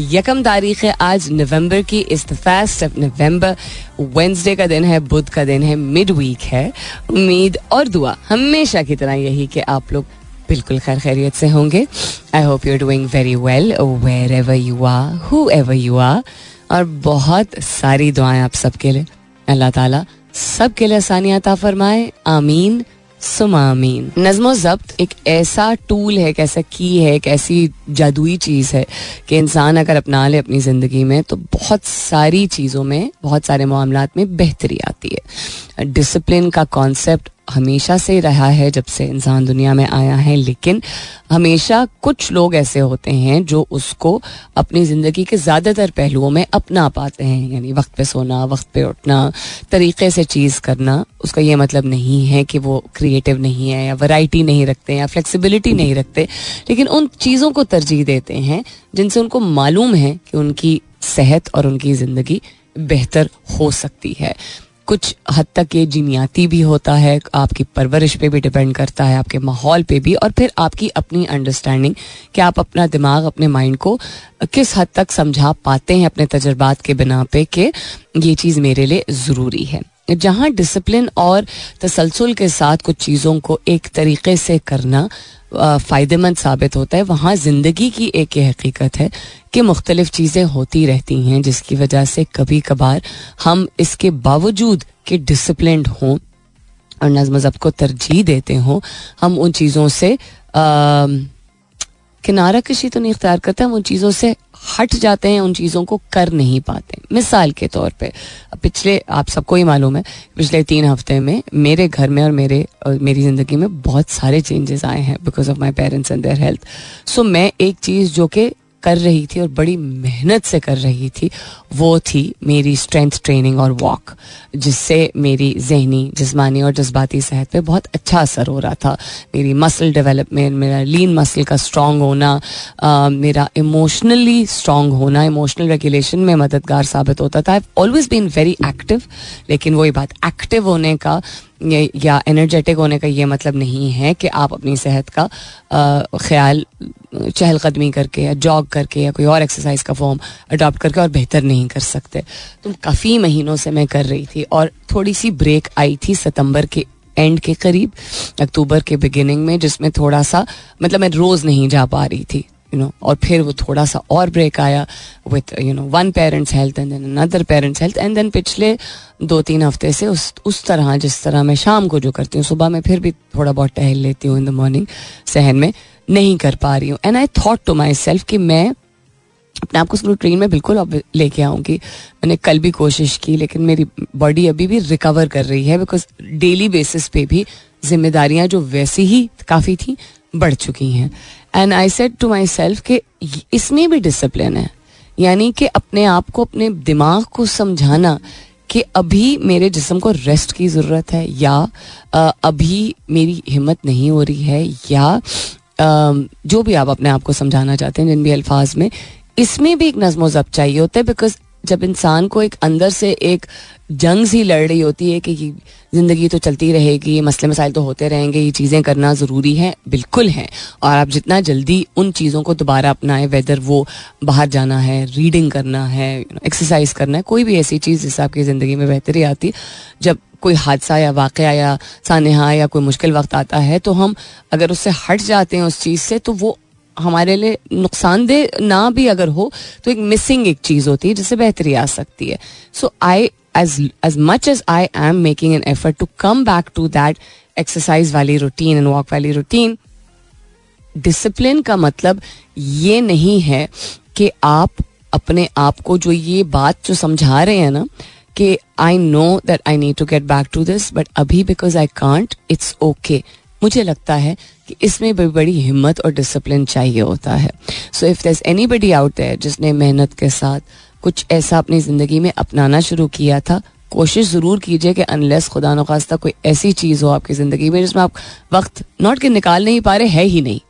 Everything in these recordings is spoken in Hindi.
यकम तारीख है आज नवंबर की इस the first of November Wednesday का दिन है, बुध का दिन है मिड वीक है। उम्मीद और दुआ हमेशा की तरह यही कि आप लोग बिल्कुल खैर खैरियत से होंगे। I hope you are doing very well wherever you are whoever you are और बहुत सारी दुआएँ आप सबके लिए। अल्लाह ताला सबके लिए आसानियात फरमाए। आमीन। सुमामीन। नज्म जब्त एक ऐसा टूल है एक ऐसा की है एक ऐसी जादुई चीज़ है कि इंसान अगर अपना ले अपनी ज़िंदगी में तो बहुत सारी चीज़ों में, बहुत सारे मामला में बेहतरी आती है। डिसिप्लिन का कॉन्सेप्ट हमेशा से रहा है जब से इंसान दुनिया में आया है, लेकिन हमेशा कुछ लोग ऐसे होते हैं जो उसको अपनी ज़िंदगी के ज़्यादातर पहलुओं में अपना पाते हैं, यानी वक्त पे सोना, वक्त पे उठना, तरीके से चीज़ करना। उसका ये मतलब नहीं है कि वो क्रिएटिव नहीं है या वैरायटी नहीं रखते या फ्लेक्सिबिलिटी नहीं रखते, लेकिन उन चीज़ों को तरजीह देते हैं जिनसे उनको मालूम है कि उनकी सेहत और उनकी ज़िंदगी बेहतर हो सकती है। कुछ हद तक ये जीनियाती भी होता है, आपकी परवरिश पे भी डिपेंड करता है, आपके माहौल पे भी, और फिर आपकी अपनी अंडरस्टैंडिंग कि आप अपना दिमाग, अपने माइंड को किस हद तक समझा पाते हैं अपने तजर्बात के बिना पे कि ये चीज़ मेरे लिए ज़रूरी है। जहाँ डिसिप्लिन और तसलसल के साथ कुछ चीज़ों को एक तरीके से करना फ़ायदेमंद साबित होता है। वहाँ ज़िंदगी की एक ये हकीकत है कि मुख्तलिफ़ चीज़ें होती रहती हैं, जिसकी वजह से कभी कभार हम इसके बावजूद कि डिसिप्लिन हों और नज्म ज़ब्त को तरजीह देते हों, हम उन चीज़ों से किनारा कशी तो नहीं इख्तियार करते हम उन चीज़ों से हट जाते हैं, उन चीज़ों को कर नहीं पाते। मिसाल के तौर पे पिछले, आप सबको ही मालूम है, पिछले तीन हफ़्ते में मेरे घर में और मेरे, और मेरी ज़िंदगी में बहुत सारे चेंजेस आए हैं because of my parents and their health so मैं एक चीज़ जो कि कर रही थी और बड़ी मेहनत से कर रही थी वो थी मेरी स्ट्रेंथ ट्रेनिंग और वॉक जिससे मेरी जहनी जिसमानी और जज्बाती सेहत पे बहुत अच्छा असर हो रहा था। मेरी मसल डेवलपमेंट मेरा लीन मसल का स्ट्रॉन्ग होना आ, मेरा इमोशनली स्ट्रॉन्ग होना इमोशनल रेगुलेशन में मददगार साबित होता था। I always been very active लेकिन वही बात एक्टिव होने का या एनर्जेटिक होने का ये मतलब नहीं है कि आप अपनी सेहत का ख्याल, चहलकदमी करके या जॉग करके या कोई और एक्सरसाइज का फॉर्म अडॉप्ट करके और बेहतर नहीं कर सकते। तो काफ़ी महीनों से मैं कर रही थी और थोड़ी सी ब्रेक आई थी सितंबर के एंड के करीब, अक्टूबर के बिगिनिंग में, जिसमें थोड़ा सा मतलब मैं रोज़ नहीं जा पा रही थी। यू नो और फिर वो थोड़ा सा और ब्रेक आया with you know one parents health and then another parents health and then पिछले दो तीन हफ़्ते से उस उस तरह, जिस तरह मैं शाम को जो करती हूँ, सुबह में फिर भी थोड़ा बहुत टहल लेती हूँ इन द मॉर्निंग सहन में नहीं कर पा रही हूँ. And I thought to myself कि मैं अपने आप को उस ट्रेन में बिल्कुल अब लेके आऊँगी. मैंने कल भी कोशिश की, लेकिन मेरी बॉडी अभी भी रिकवर कर रही है बिकॉज़ डेली बेसिस पे भी जिम्मेदारियाँ जो वैसी ही काफ़ी थी बढ़ चुकी हैं। And I set to myself कि इसमें भी डिसिप्लिन है। यानी कि अपने आप को, अपने दिमाग को समझाना कि अभी मेरे जिसम को रेस्ट की ज़रूरत है, या अभी मेरी हिम्मत नहीं हो रही है, या जो भी आप अपने आप को समझाना चाहते हैं, जिन भी अल्फाज में, इसमें भी एक नज्म जब्त चाहिए होता है बिकॉज़ जब इंसान को एक अंदर से एक जंग सी लड़ रही होती है कि ज़िंदगी तो चलती रहेगी ये मसले मसाइल तो होते रहेंगे, ये चीज़ें करना ज़रूरी है, बिल्कुल हैं। और आप जितना जल्दी उन चीज़ों को दोबारा अपनाएँ वेदर वो बाहर जाना है रीडिंग करना है एक्सरसाइज करना है, कोई भी ऐसी चीज़ जिससे आपकी ज़िंदगी में बेहतरी आती जब कोई हादसा या वाक़ या सानहा या कोई मुश्किल वक्त आता है तो हम अगर उससे हट जाते हैं उस चीज़ से तो वो हमारे लिए नुकसानदेह ना भी अगर हो तो एक मिसिंग एक चीज़ होती है, जिससे बेहतरी आ सकती है। So I as as much as I am making an effort to come back to that exercise वाली रूटीन एंड वॉक वाली रूटीन डिसिप्लिन का मतलब ये नहीं है कि आप अपने आप को जो ये बात जो समझा रहे हैं ना, कि I know that I need to get back to this but अभी because I can't it's okay मुझे लगता है कि इसमें भी बड़ी हिम्मत और डिसिप्लिन चाहिए होता है। So if this anybody out है जिसने मेहनत के साथ कुछ ऐसा अपनी ज़िंदगी में अपनाना शुरू किया था, कोशिश ज़रूर कीजिए कि अनलेस खुदा नखास्ता कोई ऐसी चीज़ हो आपकी ज़िंदगी में जिसमें आप वक्त नॉट के निकाल नहीं पा रहे, है ही नहीं।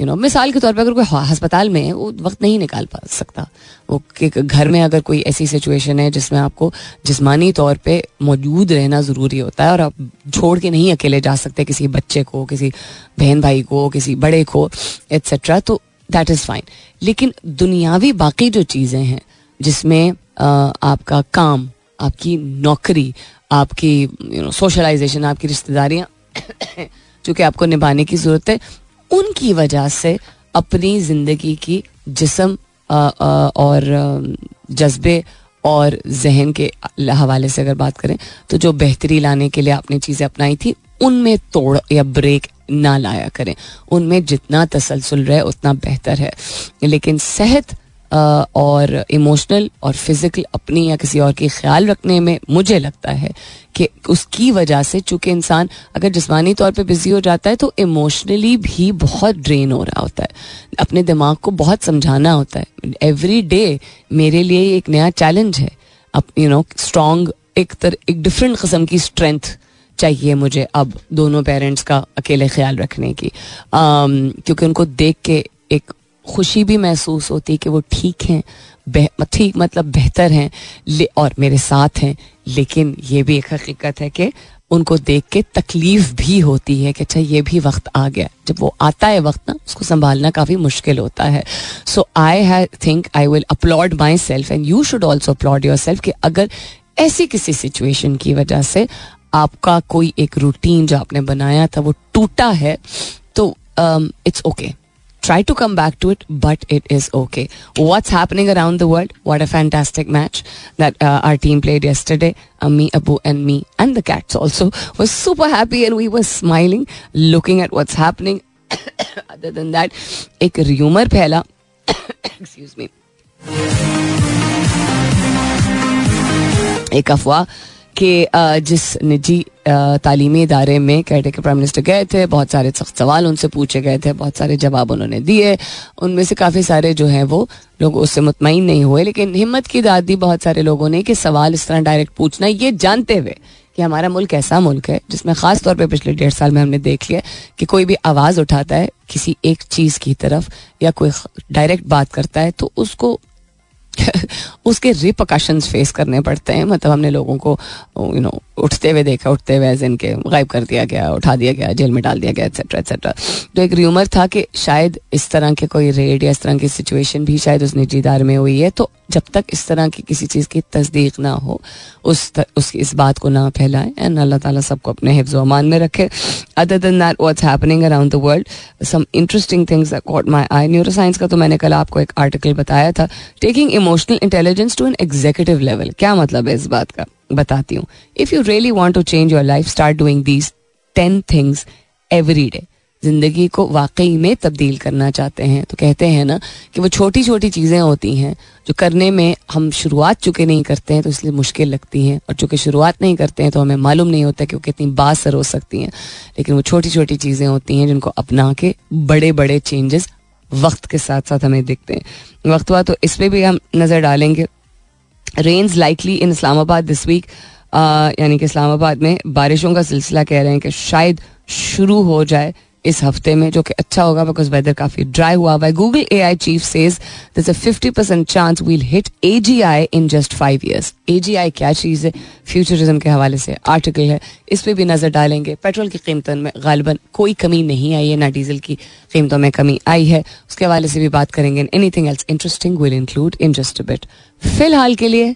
यू नो मिसाल के तौर पे अगर कोई अस्पताल में है वो वक्त नहीं निकाल पा सकता, वो कि घर में अगर कोई ऐसी सिचुएशन है जिसमें आपको जिस्मानी तौर पे मौजूद रहना ज़रूरी होता है और आप छोड़ के नहीं अकेले जा सकते किसी बच्चे को, किसी बहन भाई को, किसी बड़े को एट्सट्रा तो दैट इज़ फाइन लेकिन दुनियावी बाकी जो चीज़ें हैं, जिसमें आपका काम, आपकी नौकरी, आपकी यू नो सोशलाइजेशन आपकी रिश्तेदारियाँ चूँकि आपको निभाने की ज़रूरत है उनकी वजह से अपनी ज़िंदगी की जिसम और जज्बे और जहन के हवाले से अगर बात करें तो जो बेहतरी लाने के लिए आपने चीज़ें अपनाई थी, उनमें तोड़ या ब्रेक ना लाया करें। उनमें जितना तसलसल रहे, उतना बेहतर है। लेकिन सेहत और इमोशनल और फ़िज़िकल अपनी या किसी और की ख्याल रखने में मुझे लगता है कि उसकी वजह से चूँकि इंसान अगर जिसमानी तौर पे बिज़ी हो जाता है तो इमोशनली भी बहुत ड्रेन हो रहा होता है। अपने दिमाग को बहुत समझाना होता है। एवरी डे मेरे लिए एक नया चैलेंज है। अब यू नो स्ट्रॉन्ग एक तर, एक डिफरेंट कस्म की स्ट्रेंथ चाहिए मुझे अब दोनों पेरेंट्स का अकेले ख्याल रखने की। क्योंकि उनको देख के एक खुशी भी महसूस होती है कि वो ठीक हैं ठीक मतलब बेहतर हैं और मेरे साथ हैं। लेकिन ये भी एक हकीकत है कि उनको देख के तकलीफ़ भी होती है कि अच्छा ये भी वक्त आ गया। जब वो आता है वक्त ना उसको संभालना काफ़ी मुश्किल होता है। सो आई है think I will upload myself and you should also upload yourself कि अगर ऐसी किसी सिचुएशन की वजह से आपका कोई एक रूटीन जो आपने बनाया था वो टूटा है तो it's um, okay try to come back to it, but it is okay. What's happening around the world? What a fantastic match that uh, our team played yesterday. Ami, Abu, and me, and the cats also was super happy, and we were smiling, looking at what's happening. Other than that, एक rumor फैला. Excuse me. एक अफवाह कि जिस निजी तालीमी इदारे में कहते के प्राइम मिनिस्टर गए थे, बहुत सारे सख्त सवाल उनसे पूछे गए थे, बहुत सारे जवाब उन्होंने दिए। उनमें से काफ़ी सारे जो हैं वो लोग उससे मुतमिन नहीं हुए, लेकिन हिम्मत की दाद दी बहुत सारे लोगों ने कि सवाल इस तरह डायरेक्ट पूछना, ये जानते हुए कि हमारा मुल्क ऐसा मुल्क है, जिसमें ख़ास तौर पे पिछले डेढ़ साल में हमने देख लिया कि कोई भी आवाज़ उठाता है किसी एक चीज़ की तरफ़ या कोई डायरेक्ट बात करता है तो उसको उसके रिप्रकाशंस फेस करने पड़ते हैं। मतलब हमने लोगों को यू नो उठते हुए देखा उठते हुए एज इनके गायब कर दिया गया उठा दिया गया जेल में डाल दिया गया एक्सेट्रा एक्सेट्रा तो एक र्यूमर था कि शायद इस तरह के कोई रेड या इस तरह की सिचुएशन भी शायद उस निजी इदारे में हुई है तो जब तक इस तरह की किसी चीज़ की तस्दीक ना हो उस तर, उस इस बात को ना फैलाएँ एंड अल्लाह ताला सबको अपने हिफ्ज़ अमान में रखे. Other than that what's happening around the world some interesting things caught my eye neuroscience का तो मैंने कल आपको एक आर्टिकल बताया था taking emotional intelligence to an executive level क्या मतलब है इस बात का? बताती हूँ। If you really want to change your life start doing these ten things every day ज़िंदगी को वाकई में तब्दील करना चाहते हैं तो कहते हैं ना कि वो छोटी छोटी चीज़ें होती हैं, जो करने में हम शुरुआत चुके नहीं करते हैं तो इसलिए मुश्किल लगती हैं, और चूँकि शुरुआत नहीं करते हैं तो हमें मालूम नहीं होता कि वो कितनी बासर हो सकती हैं। लेकिन वो छोटी छोटी चीज़ें होती हैं, जिनको अपना के बड़े बड़े चेंजेस वक्त के साथ साथ हमें दिखते हैं। वक्त हुआ तो इस पर भी हम नज़र डालेंगे। Rains likely in Islamabad this week यानी कि इस्लामाबाद में बारिशों का सिलसिला कह रहे हैं कि शायद शुरू हो जाए इस हफ़्ते में, जो कि अच्छा होगा बिकॉज़ वेदर काफ़ी ड्राई हुआ हुआ है। Google A I chief says fifty percent chance we'll hit A G I in just five years A G I क्या चीज़ है? फ्यूचरिज्म के हवाले से आर्टिकल है। इस पर भी नज़र डालेंगे। पेट्रोल की कीमतों में गालिबा कोई कमी नहीं आई है। ना डीजल की कीमतों में कमी आई है। उसके हवाले से भी बात करेंगे। Anything else interesting will include in just bit फ़िलहाल के लिए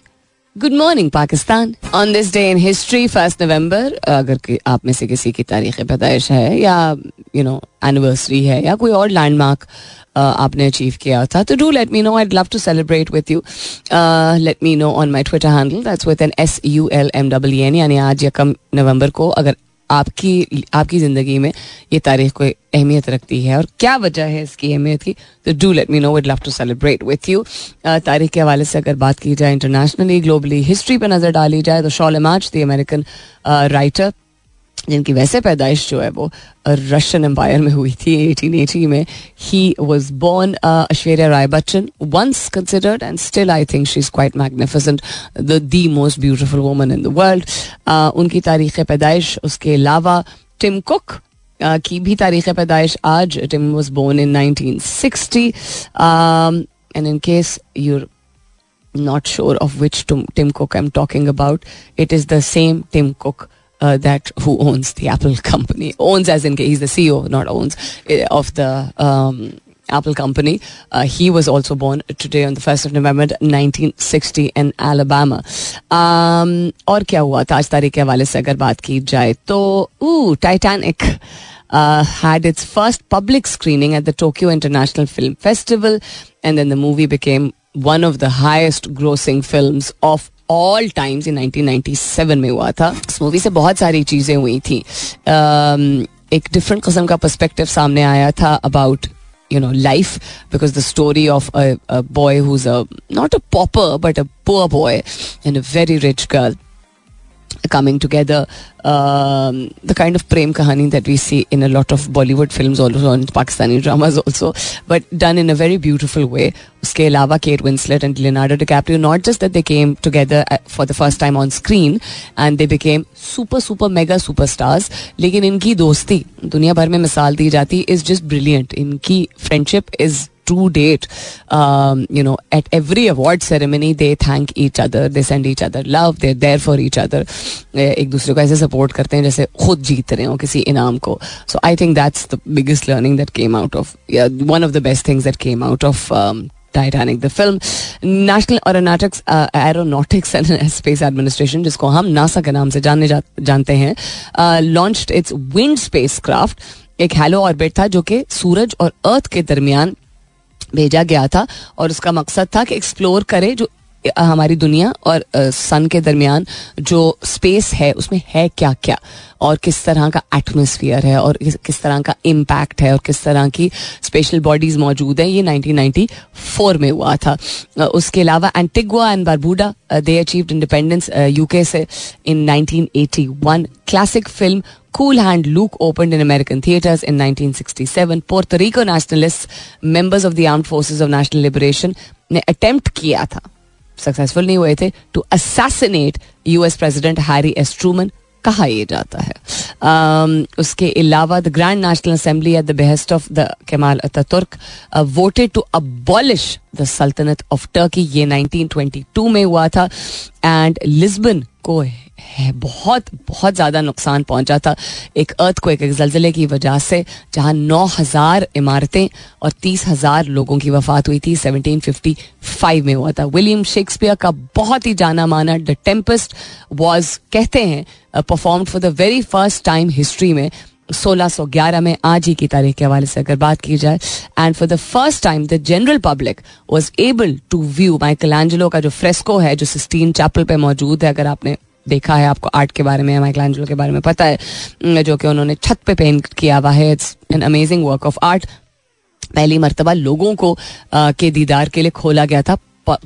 good morning Pakistan on this day in history first November अगर आप में से किसी की तारीख पैदाइश है या यू नो एनिवर्सरी है या कोई और लैंडमार्क uh, आपने अचीव किया था तो do let me know I love to celebrate with you let me know on my Twitter handle that's with an S U L M W N यानी आज या कम नवंबर को अगर आपकी आपकी ज़िंदगी में ये तारीख को अहमियत रखती है? और क्या वजह है इसकी अहमियत की? तो do let me know would love to celebrate with you तारीख के हवाले से अगर बात की जाए इंटरनेशनली ग्लोबली हिस्ट्री पर नज़र डाली जाए तो शॉल मार्च द अमेरिकन राइटर जिनकी वैसे पैदाइश जो है वो रशियन एम्पायर में हुई थी 1880 में he was born Aishwarya Rai Bachchan once considered and still I think she is quite magnificent the the most beautiful woman in the world उनकी तारीख पैदाइश उसके अलावा टिम कुक की भी तारीख पैदाइश आज Tim was born in 1960 and in case you're not sure of which Tim, Tim I'm talking about. It is the same Tim Cook uh, that who owns the Apple company. Owns as in he's the CEO, not owns uh, of the um, Apple company. Uh, he was also born today on the 1st of November 1960 in Alabama. Um, और क्या हुआ था आज तारीख के हवाले से अगर बात की जाए तो Titanic uh, had its first public screening at the Tokyo International Film Festival, and then the movie became one of the highest grossing films of all times in 1997 में हुआ था इस मूवी से बहुत सारी चीज़ें हुई थी um, एक डिफरेंट कस्म का पर्सपेक्टिव सामने आया था about you know life because the story of a, a boy who's a not a pauper but a poor boy and a very rich girl coming together um, the kind of prem kahani that we see in a lot of bollywood films also in pakistani dramas also but done in a very beautiful way. Uske alawa kate winslet and leonardo dicaprio not just that they came together uh, for the first time on screen and they became super super mega superstars lekin inki dosti duniya bhar mein misal di jati is just brilliant. Inki friendship is date, um, you know, at every award ceremony, they thank each other, they send each other love, they're there for each other. एक दूसरे को ऐसे सपोर्ट करते हैं जैसे खुद जीत रहे हो किसी इनाम को so I think that's the biggest learning that came out of one of the best things that came out of Titanic the film National Aeronautics Aeronautics and Space Administration जिसको हम नासा के नाम से जानने जा, जानते हैं launch it's Wind spacecraft एक हेलो ऑर्बिट था जो कि सूरज और अर्थ के दरमियान भेजा गया था और उसका मकसद था कि एक्सप्लोर करे जो हमारी दुनिया और सन के दरमियान जो स्पेस है, उसमें है क्या क्या और किस तरह का एटमोसफियर है और किस तरह का इम्पैक्ट है और किस तरह की स्पेशल बॉडीज मौजूद है, ये 1994 में हुआ था। उसके अलावा Antigua and Barbuda they achieved independence UK से in 1981 classic film Cool Hand Luke opened in American theaters in 1967. Puerto Rico nationalists, members of the Armed Forces of National Liberation, ने अटेम्प्ट किया था सक्सेसफुल नहीं हुए थे to assassinate US president Harry S Truman कहा यह जाता है um, उसके अलावा the Grand National Assembly at the best of the Kemal Ataturk voted to abolish the sultanate of Turkey ये 1922 में हुआ था एंड लिस्बन को है, बहुत बहुत ज़्यादा नुकसान पहुँचा था एक अर्थ को एक जलजिले की वजह से, जहाँ नौ हज़ार इमारतें और तीस हज़ार लोगों की वफात हुई थी सेवनटीन फिफ्टी फाइव में हुआ था। विलियम शेक्सपियर का बहुत ही जाना माना द टेम्पस्ट वॉज़ कहते हैं perform for the very first time history में 1611 में, आज ही की तारीख के हवाले से अगर बात की जाए। And for the first time the general public was able to view Michelangelo का जो फ्रेस्को है, जो सिस्टीन चैपल पे मौजूद है, अगर आपने देखा है आपको आर्ट के बारे में माइकल एंजलो के बारे में पता है जो कि उन्होंने छत पे पेंट किया हुआ है। It's an amazing work of art पहली मरतबा लोगों को आ, के दीदार के लिए खोला गया था।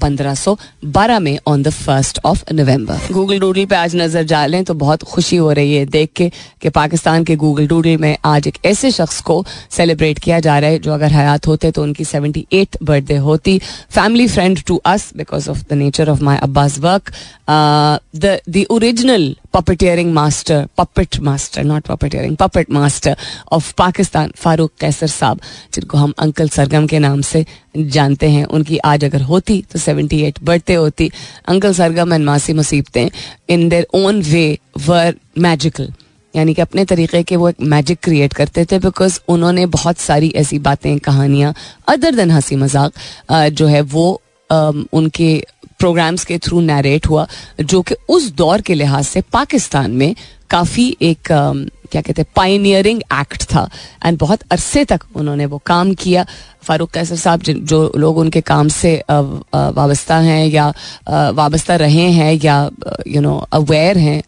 पंद्रह सौ बारह में on the first of November Google doodle पे आज नज़र डालें तो बहुत खुशी हो रही है देख के कि पाकिस्तान के गूगल डूडल में आज एक ऐसे शख्स को सेलिब्रेट किया जा रहा है जो अगर हयात होते तो उनकी सेवेंटी एट बर्थडे होती family friend to us because of the nature of my Abbas work the original puppeteering master puppet master not puppeteering puppet master of Pakistan Farooq Qaiser sahab जिनको हम अंकल सरगम के नाम से जानते हैं। उनकी आज अगर होती तो सेवेंटी एट बर्थडे होती uncle Sargam and Masi Museebatein in their own way were magical यानी कि अपने तरीके के वो एक मैजिक क्रिएट करते थे बिकॉज़ उन्होंने बहुत सारी ऐसी बातें, कहानियाँ अदर देन हँसी मज़ाक जो है वो उनके प्रोग्राम्स के थ्रू नरेट हुआ, जो कि उस दौर के लिहाज से पाकिस्तान में काफ़ी एक क्या कहते हैं पाइनियरिंग एक्ट था। एंड बहुत अरसे तक उन्होंने वो काम किया। फारूक कैसर साहब जिन, जो लोग उनके काम से वाबस्ता हैं या वाबस्ता रहे हैं या यू नो अवेयर हैं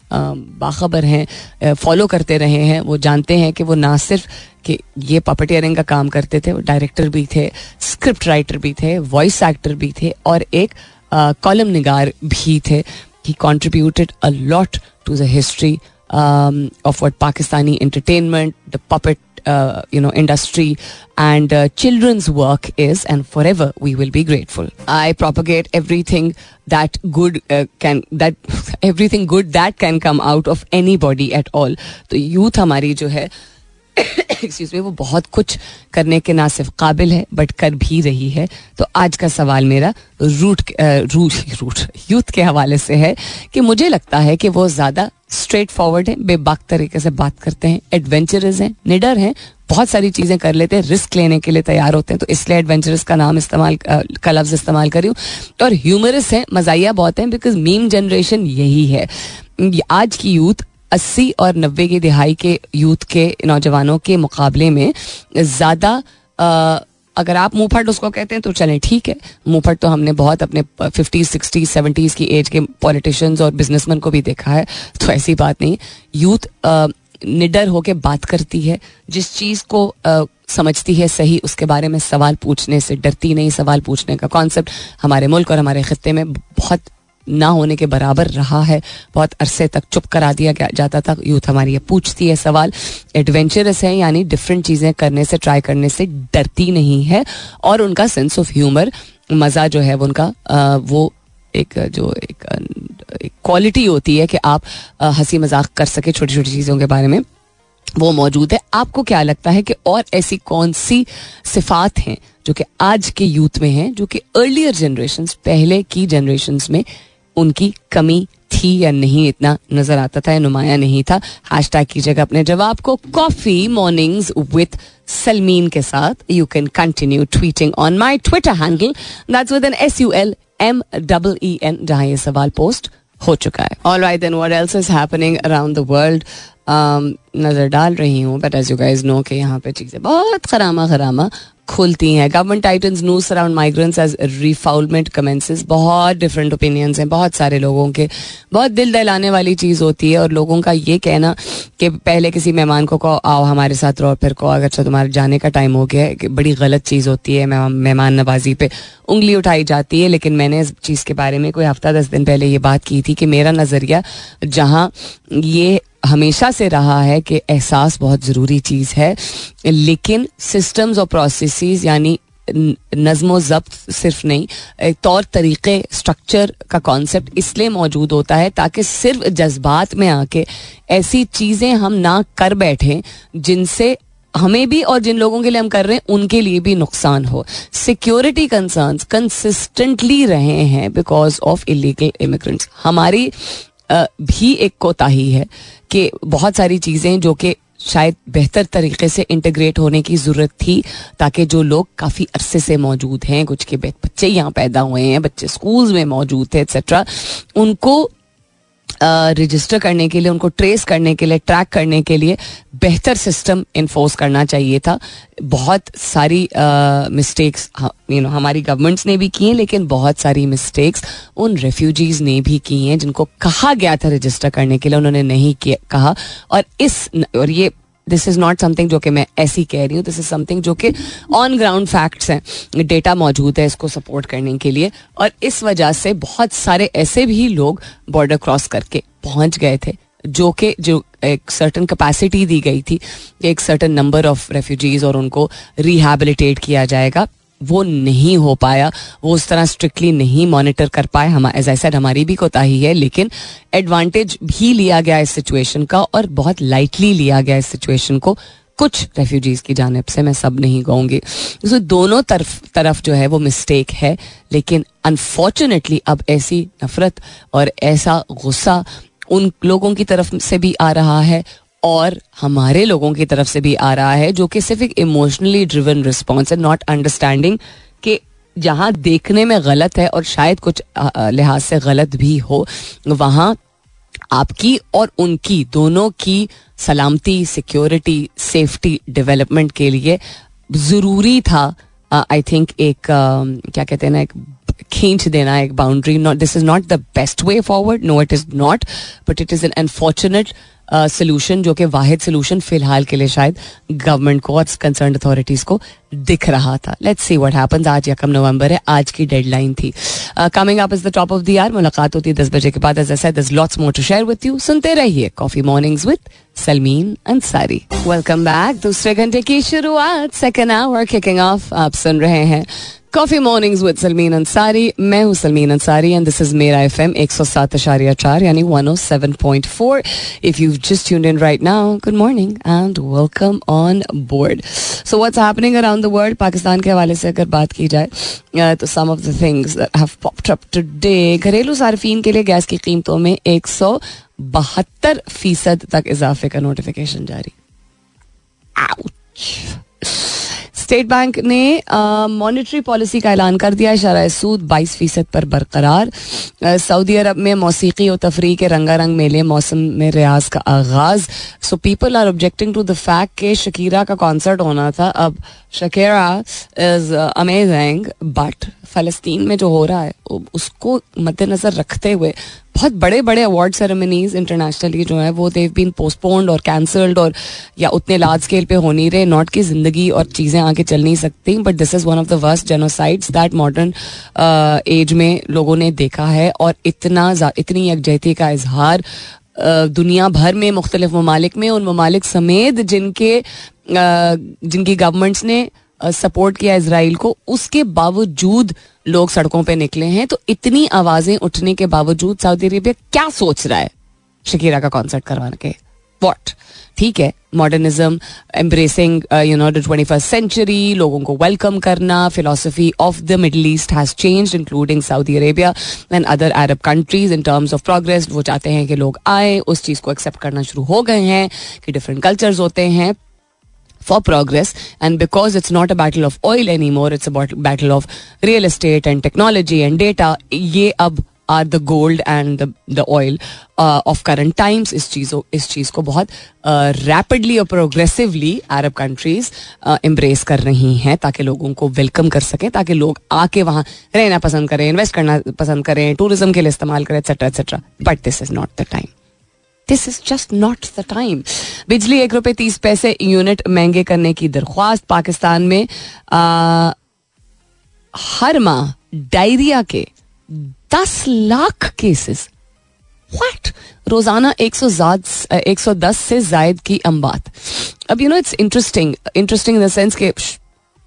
बाखबर हैं फॉलो करते रहे हैं, वो जानते हैं कि वो ना सिर्फ़ कि ये पपटियरिंग का काम करते थे, वो डायरेक्टर भी थे स्क्रिप्ट राइटर भी थे वॉइस एक्टर भी थे और एक कॉलम निगार भी थे he contributed a lot to the history of what Pakistani entertainment the puppet uh, you know industry and uh, children's work is and forever we will be grateful i propagate everything that good uh, can that everything good that can come out of anybody at all तो youth हमारी जो है excuse me वो बहुत कुछ करने के ना सिर्फ़ काबिल है बट कर भी रही है। तो आज का सवाल मेरा रूट रूट रूट, यूथ के हवाले से है कि मुझे लगता है कि वो ज़्यादा स्ट्रेट फॉरवर्ड है, बेबाक तरीके से बात करते हैं एडवेंचरस हैं, निडर हैं, बहुत सारी चीज़ें कर लेते हैं रिस्क लेने के लिए तैयार होते हैं। तो इसलिए एडवेंचरस का नाम इस्तेमाल का लफ्ज़ इस्तेमाल करी हूँ। और ह्यूमरस हैं मजाया बहुत हैं बिकॉज़ मीम जनरेशन यही है। आज की यूथ अस्सी और नब्बे की दिहाई के यूथ के नौजवानों के मुकाबले में ज़्यादा अगर आप मुंहफट उसको कहते हैं तो चलें ठीक है। मुंहफट तो हमने बहुत अपने फिफ्टीज सिक्सटीज सेवेंटीज़ की एज के पॉलिटिशियंस और बिजनेसमैन को भी देखा है तो ऐसी बात नहीं। यूथ निडर होके बात करती है जिस चीज़ को आ, समझती है सही उसके बारे में सवाल पूछने से डरती नहीं सवाल पूछने का। कॉन्सेप्ट हमारे मुल्क और हमारे खत्े में बहुत ना होने के बराबर रहा है। बहुत अरसे तक चुप करा दिया जाता था। यूथ हमारी ये पूछती है सवाल। एडवेंचरस है यानी डिफरेंट चीज़ें करने से ट्राई करने से डरती नहीं है। और उनका सेंस ऑफ़ ह्यूमर मज़ा जो है उनका आ, वो एक जो एक क्वालिटी होती है कि आप हँसी मज़ाक कर सके छोटी छोटी चीज़ों के बारे में। वो मौजूद है। आपको क्या लगता है कि और ऐसी कौन सी सिफात हैं जो कि आज के यूथ में हैं जो कि अर्लियर जनरेशन पहले की जनरेशन में उनकी कमी थी या नहीं, इतना नज़र आता था या नुमाया नहीं था। हैश टैग कीजिएगा अपने जवाब को। कॉफ़ी मॉर्निंग्स विथ सलमीन के साथ। You can continue tweeting on my Twitter handle that's with N S U L M double E N जहाँ ये सवाल पोस्ट हो चुका है। All right then what else is happening around the world नज़र डाल रही हूँ but as you guys know के यहाँ पे चीज़ें बहुत खरामा खरामा खुलती हैं। Government tightens news around migrants as refoulement commences बहुत डिफरेंट ओपिनियंस हैं, बहुत सारे लोगों के। बहुत दिल दहलाने वाली चीज़ होती है और लोगों का ये कहना कि पहले किसी मेहमान को कहो, आओ हमारे साथ रहो फिर कहो, अगर अच्छा तुम्हारे जाने का टाइम हो गया है। कि बड़ी गलत चीज़ होती है मेहमान नवाजी पे उंगली उठाई जाती है। लेकिन मैंने इस चीज़ के बारे में कोई हफ़्ता दस दिन पहले ये बात की थी कि मेरा नज़रिया जहाँ ये हमेशा से रहा है कि एहसास बहुत ज़रूरी चीज़ है, लेकिन सिस्टम्स और प्रोसेस यानी नज्म ज़ब्त सिर्फ़ नहीं एक तौर तरीक़े स्ट्रक्चर का कॉन्सेप्ट इसलिए मौजूद होता है ताकि सिर्फ़ जज्बात में आके ऐसी चीज़ें हम ना कर बैठें जिनसे हमें भी और जिन लोगों के लिए हम कर रहे हैं, उनके लिए भी नुकसान हो। सिक्योरिटी कंसर्न कंसिस्टेंटली रहे हैं बिकॉज़ ऑफ़ इलीगल इमिग्रेंट्स हमारी भी एक कोताही है कि बहुत सारी चीज़ें जो कि शायद बेहतर तरीके से इंटीग्रेट होने की ज़रूरत थी, ताकि जो लोग काफ़ी अरसे से मौजूद हैं, कुछ के बच्चे यहाँ पैदा हुए हैं, बच्चे स्कूल्स में मौजूद थे एक्सेट्रा उनको रजिस्टर करने के लिए, उनको ट्रेस करने के लिए ट्रैक करने के लिए बेहतर सिस्टम इन्फोर्स करना चाहिए था। बहुत सारी मिस्टेक्स यू नो हमारी गवर्नमेंट्स ने भी की हैं लेकिन बहुत सारी मिस्टेक्स उन रेफ्यूजीज ने भी की हैं, जिनको कहा गया था रजिस्टर करने के लिए, उन्होंने नहीं किया, कहा। और इस, और ये दिस इज़ नॉट समथिंग जो कि मैं ऐसी कह रही हूँ दिस इज़ समथिंग जो कि ऑन ग्राउंड फैक्ट्स हैं। डेटा मौजूद है इसको सपोर्ट करने के लिए। और इस वजह से बहुत सारे ऐसे भी लोग बॉर्डर क्रॉस करके पहुँच गए थे, जो कि जो एक सर्टन कैपेसिटी दी गई थी एक सर्टन नंबर ऑफ़ रेफ्यूजीज और उनको रिहेबिलिटेट किया जाएगा। वो नहीं हो पाया, वो उस तरह स्ट्रिक्टली नहीं मॉनिटर कर पाए। हम एज आई सेड हमारी भी कोताही है, लेकिन एडवांटेज भी लिया गया इस सिचुएशन का और बहुत लाइटली लिया गया इस सिचुएशन को। कुछ रेफ्यूजीज की जानब से मैं सब नहीं कहूँगी। तो दोनों तरफ़ तरफ़ जो है वो मिस्टेक है, लेकिन अनफॉर्चुनेटली अब ऐसी नफरत और ऐसा गुस्सा उन लोगों की तरफ़ से भी आ रहा है और हमारे लोगों की तरफ़ से भी आ रहा है, जो कि सिर्फ़ एक इमोशनली ड्रिवन रिस्पॉन्स है नॉट अंडरस्टैंडिंग कि जहाँ देखने में गलत है और शायद कुछ लिहाज से गलत भी हो, वहाँ आपकी और उनकी दोनों की सलामती सिक्योरिटी सेफ्टी डेवलपमेंट के लिए ज़रूरी था आई थिंक एक क्या कहते हैं ना, एक खींच देना एक boundary not this is not the best way forward no it is not but it is an unfortunate solution जो कि वाहिद सोल्यूशन फ़िलहाल के लिए शायद गवर्नमेंट को और कंसर्न अथॉरिटीज को दिख रहा था लेट्स सी व्हाट हैपेंस आज यकम नवंबर है आज की डेडलाइन थी coming up is the top of the year मुलाकात होती है दस बजे के बाद said lots more to share with you सुनते रहिए coffee mornings with Salmeen Ansari welcome back दूसरे घंटे की शुरुआत सेकेंड आवर किकिंग ऑफ़ आप सुन रहे हैं coffee mornings with Salmeen Ansari मैं हूँ Salmeen Ansari and this is मेरा एफ़ एम एक सौ सात अशारिया चार यानी one O seven point four if you just tuned in right now good morning and welcome on board so what's happening around the world Pakistan के हवाले से अगर बात की जाए तो some of the things that have popped up today घरेलू सार्फिन के लिए गैस की कीमतों में एक सौ बहत्तर फ़ीसद तक इजाफे का नोटिफिकेशन जारी Ouch. स्टेट बैंक ने मॉनेटरी पॉलिसी का ऐलान कर दिया शराय सूद बाईस फ़ीसद पर बरकरार। सऊदी अरब में मौसीकी और तफरी के रंगारंग मेले, मौसम में रियाज का आगाज़। So people are objecting to the fact के शकीरा का कॉन्सर्ट होना था। अब शकीरा इज़ अमेजिंग बट फ़लस्तीन में जो हो रहा है, उसको मद्देनज़र रखते हुए बहुत बड़े बड़े अवार्ड सेरेमनीज इंटरनेशनली जो है वो देव बीन पोस्टपोन्ड और कैंसल्ड और या उतने लार्ज स्केल पे हो नहीं रहे नॉट की ज़िंदगी और चीज़ें आगे चल नहीं सकती but this is one of the worst genocides that modern age में लोगों ने देखा है और इतना इतनी यकजहती का इजहार uh, दुनिया भर में मुख्तलिफ़ ममालिक में उन ममालिक समेत जिनके uh, जिनकी गवर्नमेंट्स ने सपोर्ट किया इसराइल को उसके बावजूद लोग सड़कों पे निकले हैं तो इतनी आवाज़ें उठने के बावजूद सऊदी अरेबिया क्या सोच रहा है शकीरा का कॉन्सर्ट करवाने के? वॉट ठीक है modernism embracing you know the twenty first century लोगों को वेलकम करना philosophy of the Middle East has change including Saudi Arabia and other Arab countries in terms of progress वो चाहते हैं कि लोग आए, उस चीज़ को एक्सेप्ट करना शुरू हो गए हैं कि डिफरेंट कल्चर्स होते हैं for progress. And because it's not a battle of oil anymore, it's a battle of real estate and technology and data. ये अब are the gold and the oil of current times इस चीज़ों इस चीज़ को बहुत रैपिडली और प्रोग्रेसिवली अरब कंट्रीज़ एम्ब्रेस कर रही हैं ताकि लोगों को वेलकम कर सकें ताकि लोग आके वहाँ रहना पसंद करें इन्वेस्ट करना पसंद करें टूरिज़्म के लिए इस्तेमाल करें etcetera etcetera but this is not the time this is just not the time बिजली एक रुपए तीस पैसे यूनिट महँगे करने की दरख्वास्त। पाकिस्तान में आ, हर माह डायरिया के दस लाख केसेस व्हाट रोज़ाना एक सौ एक सौ दस से जायद की अम्बात अब you know it's interesting interesting in the sense के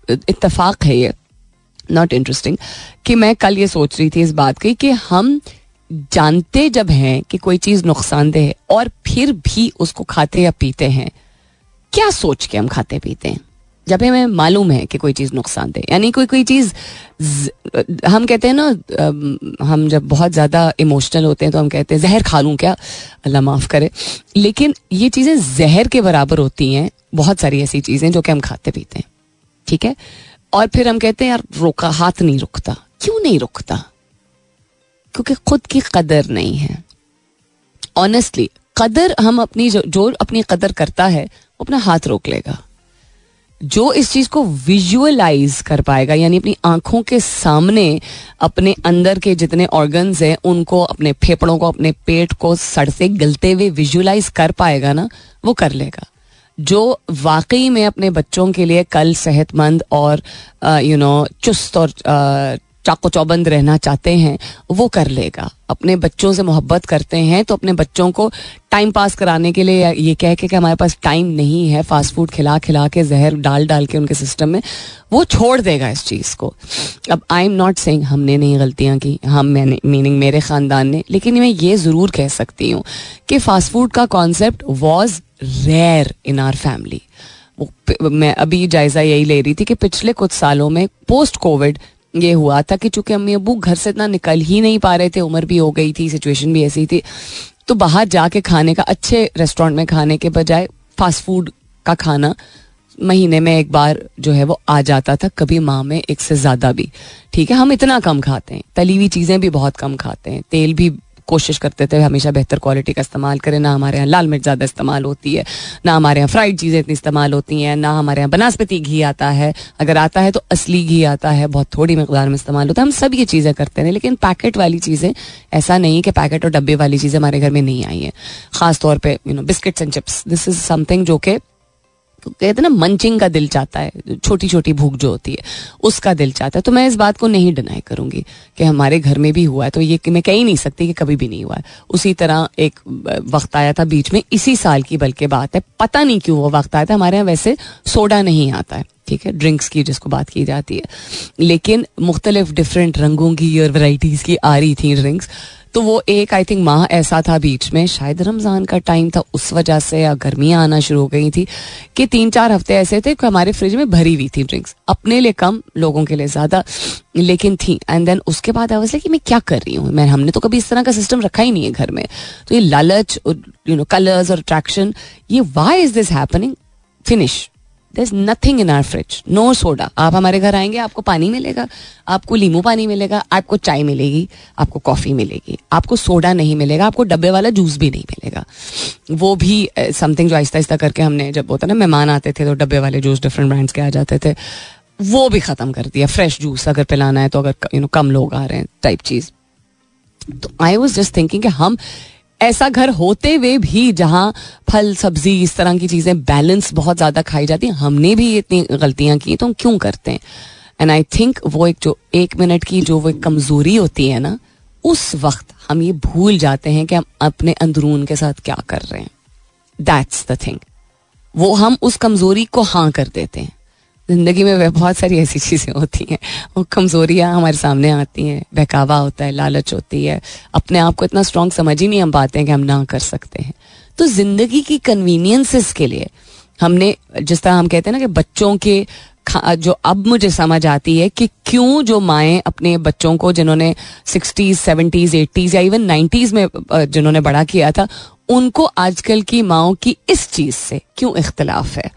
इतफाक है ये। नॉट इंटरेस्टिंग कि मैं कल ये सोच रही थी इस बात की कि हम जानते जब हैं कि कोई चीज़ नुकसानदेह है और फिर भी उसको खाते या पीते हैं, क्या सोच के हम खाते पीते हैं? जब हमें मालूम है कि कोई चीज़ नुकसानदेह यानी कोई कोई चीज़ हम कहते हैं ना हम जब बहुत ज़्यादा इमोशनल होते हैं तो हम कहते हैं, जहर खा लूँ क्या? अल्लाह माफ़ करे। लेकिन ये चीज़ें जहर के बराबर होती हैं, बहुत सारी ऐसी चीज़ें जो कि हम खाते पीते हैं, ठीक है? और फिर हम कहते हैं, यार, रोका, हाथ नहीं रुकता। क्यों नहीं रुकता? क्योंकि खुद की कदर नहीं है। ऑनेस्टली कदर हम अपनी जो, जो अपनी कदर करता है वो अपना हाथ रोक लेगा। जो इस चीज़ को विजुअलाइज कर पाएगा यानी अपनी आँखों के सामने अपने अंदर के जितने ऑर्गन्स हैं उनको अपने फेफड़ों को अपने पेट को सड़ से गलते हुए विजुअलाइज कर पाएगा ना वो कर लेगा। जो वाकई में अपने बच्चों के लिए कल सेहतमंद और यू नो चुस्त और चाको चौबंद रहना चाहते हैं, वो कर लेगा। अपने बच्चों से मोहब्बत करते हैं तो अपने बच्चों को टाइम पास कराने के लिए ये कह के कि हमारे पास टाइम नहीं है फास्ट फ़ूड खिला खिला के, जहर डाल डाल के उनके सिस्टम में, वो छोड़ देगा इस चीज़ को। अब आई एम नॉट सेइंग हमने नहीं गलतियाँ की, हम मैंने मीनिंग मेरे ख़ानदान ने, लेकिन मैं ये ज़रूर कह सकती हूँ कि फास्ट फ़ूड का concept was rare in our family मैं अभी जायजा यही ले रही थी कि पिछले कुछ सालों में पोस्ट कोविड ये हुआ था कि चूँकि अम्मी अबू घर से इतना निकल ही नहीं पा रहे थे, उम्र भी हो गई थी सिचुएशन भी ऐसी थी तो बाहर जाके खाने का, अच्छे रेस्टोरेंट में खाने के बजाय फास्ट फ़ूड का खाना महीने में एक बार जो है वो आ जाता था, कभी माह में, एक से ज़्यादा भी। ठीक है, हम इतना कम खाते हैं, तली हुई चीज़ें भी बहुत कम खाते हैं, तेल भी कोशिश करते थे हमेशा बेहतर क्वालिटी का इस्तेमाल करें। ना हमारे यहाँ लाल मिर्च ज़्यादा इस्तेमाल होती है, ना हमारे यहाँ फ्राइड चीज़ें इतनी इस्तेमाल होती हैं, ना हमारे यहाँ बनस्पति घी आता है। अगर आता है तो असली घी आता है, बहुत थोड़ी मकदार में इस्तेमाल होता है। हम सब ये चीज़ें करते हैं, लेकिन पैकेट वाली चीज़ें, ऐसा नहीं कि पैकेट और डब्बे वाली चीज़ें हमारे घर में नहीं आई हैं। खास तौर पर you know biscuits and chips this is something जो कि कहते हैं ना, मंचिंग का दिल चाहता है छोटी छोटी भूख जो होती है, उसका दिल चाहता है। तो मैं इस बात को नहीं डिनाई करूँगी कि हमारे घर में भी हुआ है। तो ये मैं कह ही नहीं सकती कि कभी भी नहीं हुआ है। उसी तरह एक वक्त आया था बीच में, इसी साल की बल्कि बात है। पता नहीं क्यों वो वक्त आया था। हमारे यहाँ वैसे सोडा नहीं आता है, ठीक है? ड्रिंक्स की जिसको बात की जाती है। लेकिन मुख्तलिफ़ डिफरेंट रंगों की और वैरायटीज़ की आ रही थी ड्रिंक्स। तो वो एक आई थिंक माह ऐसा था बीच में। शायद रमज़ान का टाइम था, उस वजह से या गर्मियाँ आना शुरू हो गई थी कि तीन चार हफ़्ते ऐसे थे कि हमारे फ्रिज में भरी हुई थी ड्रिंक्स अपने लिए कम, लोगों के लिए ज़्यादा, लेकिन थी। एंड देन उसके बाद आवाज़ कि मैं क्या कर रही हूँ? मैं, हमने तो कभी इस तरह का सिस्टम रखा ही नहीं है घर में। तो ये लालच और यू नो कलर्स और अट्रैक्शन ये why is this happening finish there is nothing in our fridge no soda आप हमारे घर आएँगे, आपको पानी मिलेगा, आपको लींबू पानी मिलेगा, आपको चाय मिलेगी, आपको कॉफ़ी मिलेगी। आपको सोडा नहीं मिलेगा, आपको डब्बे वाला जूस भी नहीं मिलेगा। वो भी समथिंग जो आहिस्ता आहिस्ता करके हमने जब होता ना, मेहमान आते थे तो डब्बे वाले जूस डिफरेंट ब्रांड्स के आ जाते थे। वो भी खत्म कर दिया। फ्रेश जूस अगर पिलाना है तो अगर यू नो कम लोग आ रहे हैं टाइप चीज़। तो आई वॉज़ जस्ट थिंकिंग हम ऐसा घर होते हुए भी जहाँ फल, सब्ज़ी इस तरह की चीज़ें बैलेंस बहुत ज़्यादा खाई जाती हैं, हमने भी इतनी गलतियाँ की तो हम क्यों करते हैं? एंड आई थिंक वो एक जो एक मिनट की जो वो कमज़ोरी होती है ना, उस वक्त हम ये भूल जाते हैं कि हम अपने अंदरून के साथ क्या कर रहे हैं। दैट्स द थिंग वो हम उस कमज़ोरी को हाँ कर देते हैं। ज़िंदगी में वह बहुत सारी ऐसी चीज़ें होती हैं। वो कमजोरियाँ हमारे सामने आती हैं, बहकावा होता है, लालच होती है। अपने आप को इतना स्ट्रांग समझ ही नहीं हम पाते हैं कि हम ना कर सकते हैं। तो ज़िंदगी की कन्वीनियंसेस के लिए हमने, जिस तरह हम कहते हैं ना कि बच्चों के जो अब मुझे समझ आती है कि क्यों जो माएँ अपने बच्चों को, जिन्होंने सिक्सटीज सेवेंटीज एटीज या इवन नाइन्टीज में जिन्होंने बड़ा किया था, उनको आजकल की माओ की इस चीज़ से क्यों इख्तलाफ है?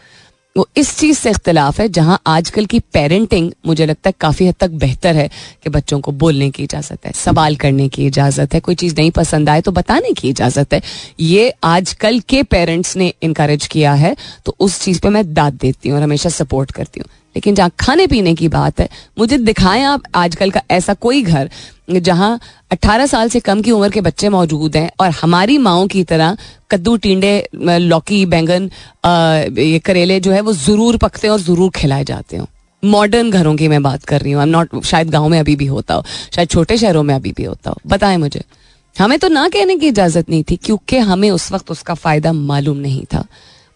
वो इस चीज़ से इख्तलाफ है जहाँ आजकल की पेरेंटिंग मुझे लगता है काफ़ी हद तक बेहतर है कि बच्चों को बोलने की इजाज़त है, सवाल करने की इजाज़त है, कोई चीज़ नहीं पसंद आए तो बताने की इजाज़त है। ये आजकल के पेरेंट्स ने इनकरेज किया है तो उस चीज़ पे मैं दाद देती हूँ और हमेशा सपोर्ट करती हूँ। लेकिन जहाँ खाने पीने की बात है, मुझे दिखाएँ आप आजकल का ऐसा कोई घर जहाँ 18 साल से कम की उम्र के बच्चे मौजूद हैं और हमारी माओ की तरह कद्दू, टींडे लौकी, बैंगन ये करेले जो है, वो ज़रूर पकते हैं और ज़रूर खिलाए जाते हैं। मॉडर्न घरों की मैं बात कर रही हूँ। नॉट शायद गाँव में अभी भी होता हो, शायद छोटे शहरों में अभी भी होता हो। बताएँ मुझे। हमें तो ना कहने की इजाज़त नहीं थी, क्योंकि हमें उस वक्त उसका फ़ायदा मालूम नहीं था।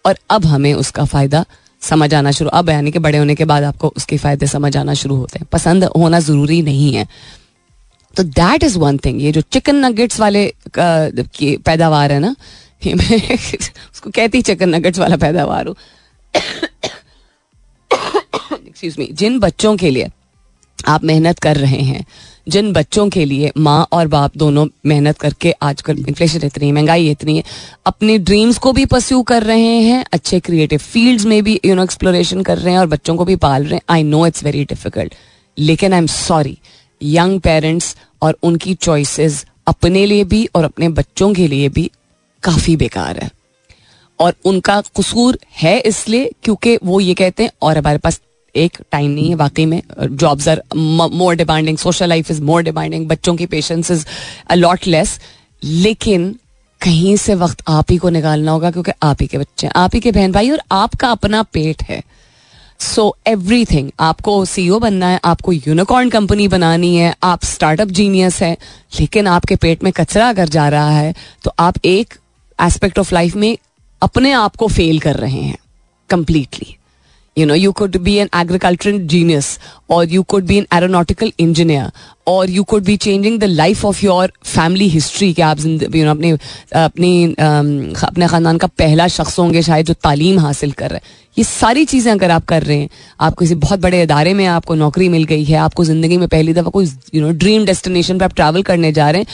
और अब हमें उसका फ़ायदा समझ आना शुरू अब यानी कि बड़े होने के बाद आपको उसके फ़ायदे समझ आना शुरू होते हैं। पसंद होना ज़रूरी नहीं है। तो दैट इज़ वन थिंग ये जो चिकन नगेट्स वाले की पैदावार है ना मैं उसको कहती चिकन नगेट्स वाला पैदावार हूँ। एक्सक्यूज मी जिन बच्चों के लिए आप मेहनत कर रहे हैं जिन बच्चों के लिए माँ और बाप दोनों मेहनत करके आजकल इन्फ्लेशन इतनी है, महँगाई इतनी है, अपने ड्रीम्स को भी परस्यू कर रहे हैं, अच्छे क्रिएटिव फील्ड्स में भी यू नो एक्सप्लोरेशन कर रहे हैं और बच्चों को भी पाल रहे हैं। I know it's very difficult लेकिन I am sorry young parents और उनकी चॉइसेस अपने लिए भी और अपने बच्चों के लिए भी काफ़ी बेकार है। और उनका कसूर है इसलिए क्योंकि वो ये कहते हैं, और हमारे पास एक टाइम नहीं है, वाकई में jobs are more demanding social life is more demanding बच्चों की पेशेंस इज़ अलॉट लेस लेकिन कहीं से वक्त आप ही को निकालना होगा, क्योंकि आप ही के बच्चे आप ही के बहन भाई, और आपका अपना पेट है। सो एवरी थिंग आपको सीईओ बनना है, आपको यूनिकॉर्न कंपनी बनानी है, आप स्टार्टअप जीनियस है, लेकिन आपके पेट में कचरा अगर जा रहा है तो आप एक एस्पेक्ट ऑफ़ लाइफ में अपने आप को फेल कर रहे हैं completely you know, you could be an agricultural genius or you could be an aeronautical engineer और you could be changing the life of your family history कि आप यू नो अपनी अपनी अपने ख़ानदान का पहला शख्स होंगे शायद जो तालीम हासिल कर रहे हैं। ये सारी चीज़ें अगर आप कर रहे हैं आप किसी बहुत बड़े इदारे में आपको नौकरी मिल गई है, आपको ज़िंदगी में पहली दफ़ा कोई यू नो ड्रीम डेस्टिनेशन पर आप ट्रैवल करने जा रहे हैं,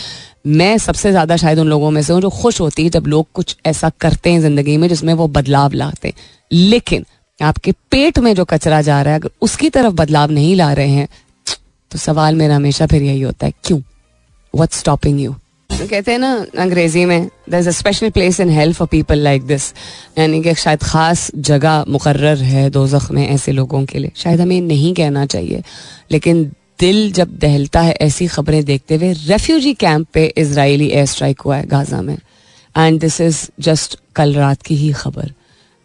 मैं सबसे ज़्यादा शायद उन लोगों में से हूँ जो खुश होती है जब लोग कुछ ऐसा करते हैं ज़िंदगी में जिसमें वो बदलाव लाते हैं। लेकिन आपके पेट में जो कचरा जा रहा है, अगर उसकी तरफ़ बदलाव नहीं ला रहे हैं तो सवाल मेरा हमेशा फिर यही होता है, क्यों? वट स्टॉपिंग यू कहते हैं ना, अंग्रेज़ी में there is a special place in help for people like this यानी कि शायद ख़ास जगह मुकर्र है दो में ऐसे लोगों के लिए। शायद हमें नहीं कहना चाहिए। लेकिन दिल जब दहलता है, ऐसी खबरें देखते हुए रेफ्यूजी कैंप पे इसराइली एयर स्ट्राइक हुआ है गाजा में। एंड दिस इज़ जस्ट कल रात की ही खबर।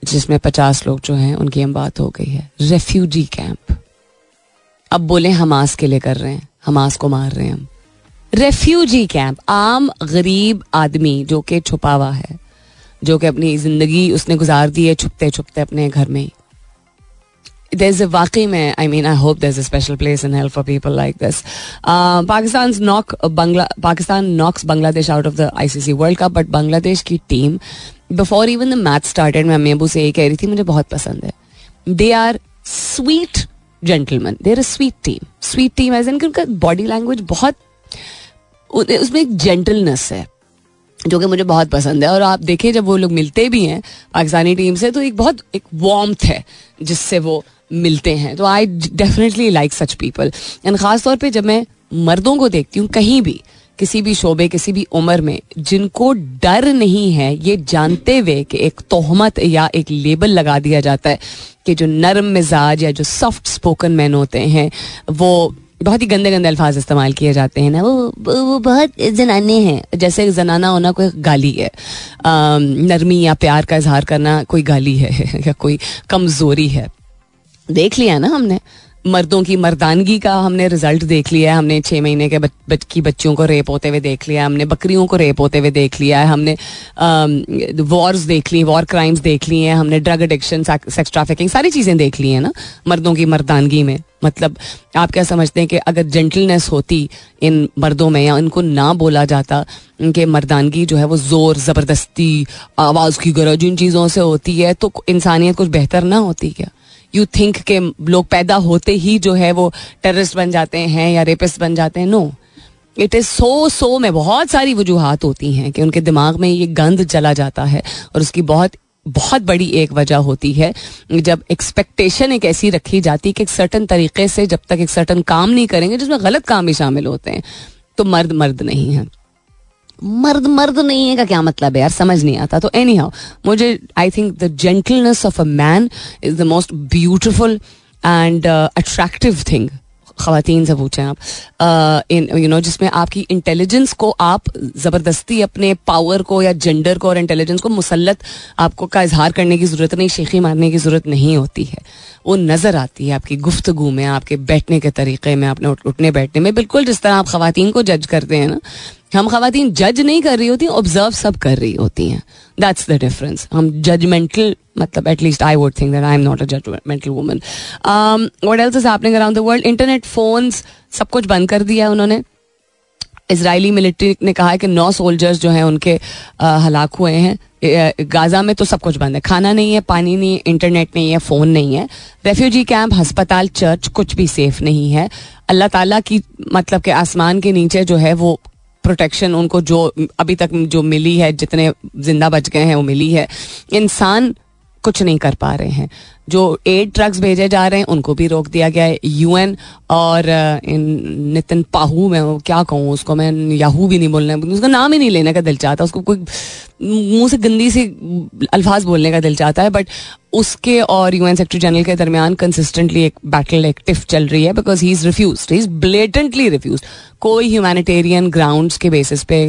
जिसमें पचास लोग जो हैं उनकी हम बात हो गई है। रेफ्यूजी कैंप अब बोले हमास के लिए कर रहे हैं। हमास को मार रहे हैं हम। रेफ्यूजी कैंप आम गरीब आदमी जो कि छुपा है जो कि अपनी ज़िंदगी उसने गुजार दी है छुपते छुपते अपने घर में। There's a वाकई में I mean I hope in hell for people like this. Uh, Pakistan's knock Bangla Pakistan knocks Bangladesh out of the ICC World Cup but Bangladesh की team before even the match started मैं अम्मी अबू से ये कह रही थी, मुझे बहुत पसंद है। They are sweet gentleman there a sweet team sweet team as in उनका बॉडी लैंग्वेज बहुत उसमें एक जेंटलनेस है, जो कि मुझे बहुत पसंद है। और आप देखें जब वो लोग मिलते भी हैं पाकिस्तानी टीम से तो एक बहुत, एक वार्मथ है, जिससे वो मिलते हैं। तो I definitely like such people and ख़ास तौर पे जब मैं मर्दों को देखती हूँ, कहीं भी किसी भी शोबे, किसी भी उम्र में जिनको डर नहीं है, ये जानते हुए कि एक तोहमत या एक लेबल लगा दिया जाता है कि जो नरम मिजाज या जो सॉफ्ट स्पोकन मैन होते हैं, वो बहुत ही गंदे गंदे अल्फाज इस्तेमाल किए जाते हैं ना। वो वो बहुत जनाने हैं। जैसे जनाना होना कोई गाली है। नरमी या प्यार का इजहार करना कोई गाली है या कोई कमज़ोरी है। देख लिया ना हमने। मर्दों की मर्दानगी का हमने रिज़ल्ट देख लिया है। हमने छः महीने के बच, की बच्चियों को रेप होते हुए देख लिया है। हमने बकरियों को रेप होते हुए देख लिया है। हमने वॉर्स देख ली वॉर क्राइम्स देख लिए हैं। हमने ड्रग एडिक्शन सेक्स ट्रैफिकिंग सारी चीज़ें देख ली हैं ना मर्दों की मर्दानगी में। मतलब आप क्या समझते हैं कि अगर जेंटलनेस होती इन मर्दों में या इनको ना बोला जाता कि मर्दानगी जो है वो ज़ोर ज़बरदस्ती आवाज़ की गरज इन चीज़ों से होती है तो इंसानियत कुछ बेहतर ना होती क्या? यू थिंक के लोग पैदा होते ही जो है वो टेररिस्ट बन जाते हैं या रेपिस्ट बन जाते हैं? No it is so so में बहुत सारी वजूहत होती हैं कि उनके दिमाग में ये गंद चला जाता है और उसकी बहुत बहुत बड़ी एक वजह होती है जब एक्सपेक्टेशन एक ऐसी रखी जाती है कि एक सर्टन तरीके से जब तक एक सर्टन काम नहीं करेंगे जिसमें गलत काम भी शामिल होते हैं तो मर्द मर्द नहीं है। मर्द मर्द नहीं है का क्या मतलब है यार? समझ नहीं आता। तो एनी हाउ मुझे I think the gentleness of a man is the most beautiful and attractive thing खातन से पूछें आप। इन यू नो जिसमें आपकी इंटेलिजेंस को आप ज़बरदस्ती अपने पावर को या जेंडर को और इंटेलिजेंस को मुसलत आपको का इजहार करने की ज़रूरत नहीं, शेखी मारने की ज़रूरत नहीं होती है। वो नज़र आती है आपकी गुफ्तगु में, आपके बैठने के तरीके में अपने उठने बैठने में। बिल्कुल जिस तरह आप खातन को जज करते हैं ना, हम खातन जज नहीं कर रही होती ऑब्ज़र्व सब कर रही होती हैं। दैट्स द डिफरेंस हम जजमेंटल मतलब at least I would think that I am not a judgmental woman what else is happening around the world internet phones सब कुछ बंद कर दिया है उन्होंने। इसराइली मिलिट्री ने कहा है कि नौ सोल्जर्स जो हैं उनके हलाक हुए हैं। गाजा में तो सब कुछ बंद है। खाना नहीं है, पानी नहीं है इंटरनेट नहीं है फ़ोन नहीं है। रेफ्यूजी कैंप हस्पताल चर्च कुछ भी सेफ़ नहीं है। अल्लाह ताला की मतलब के आसमान के नीचे जो है वो प्रोटेक्शन उनको जो अभी तक जो मिली है, जितने ज़िंदा बच गए हैं, वो मिली है। इंसान कुछ नहीं कर पा रहे हैं। जो एड ट्रक्स भेजे जा रहे हैं, उनको भी रोक दिया गया है। यूएन और नितिन पाहू, मैं क्या कहूँ, उसको मैं याहू भी नहीं बोलना, उसका नाम ही नहीं लेने का दिल चाहता। उसको कोई मुँह से गंदी सी अल्फाज बोलने का दिल चाहता है बट उसके और यूएन सेक्रेटरी जनरल के दरमियान कंसिस्टेंटली एक बैटल एक टिफ चल रही है because he is refuse he is blatantly refuse कोई ह्यूमैनिटेरियन ग्राउंड्स के बेसिस पे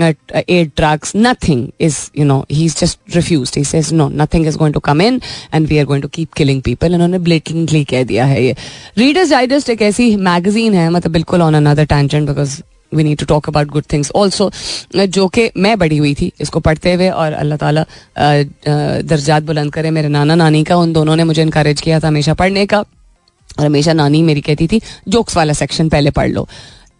aid trucks, nothing is, you know, he's just refused. He says, no, nothing is going to come in and we are going to keep killing people. इन्होंने blatantly कह दिया है ये। रीडर्स डाइजेस्ट एक ऐसी मैगजीन है मतलब बिल्कुल on another tangent because we need to talk about good things also जो कि मैं बड़ी हुई थी इसको पढ़ते हुए और अल्लाह ताला दर्जात बुलंद करे मेरे नाना नानी का। उन दोनों ने मुझे इनक्रेज किया था हमेशा पढ़ने का। और हमेशा नानी मेरी कहती थी जोक्स वाला सेक्शन पहले पढ़ लो।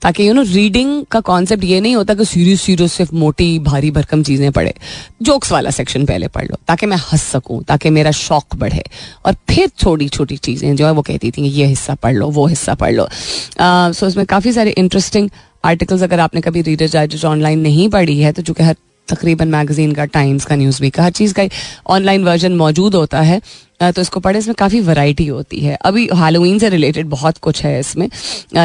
ताकि यू नो रीडिंग का कॉन्सेप्ट ये नहीं होता कि सीरियस सीरियस सिर्फ़ मोटी, भारी, भरकम चीज़ें पढ़े। जोक्स वाला सेक्शन पहले पढ़ लो, ताकि मैं हंस सकूँ, ताकि मेरा शौक बढ़े। और फिर छोटी छोटी चीज़ें जो है वो कहती थी ये हिस्सा पढ़ लो, वो हिस्सा पढ़ लो। सो इसमें काफ़ी सारे इंटरेस्टिंग आर्टिकल्स अगर आपने कभी रीडर डाइजेस्ट ऑनलाइन नहीं पढ़ी है तो चूँकि हर तकरीबन मैगजीन का टाइम्स का न्यूज़ वीक का, हर चीज़ का ऑनलाइन वर्जन मौजूद होता है तो इसको पढ़े, इसमें काफ़ी वैरायटी होती है। अभी हालोवीन से रिलेटेड बहुत कुछ है इसमें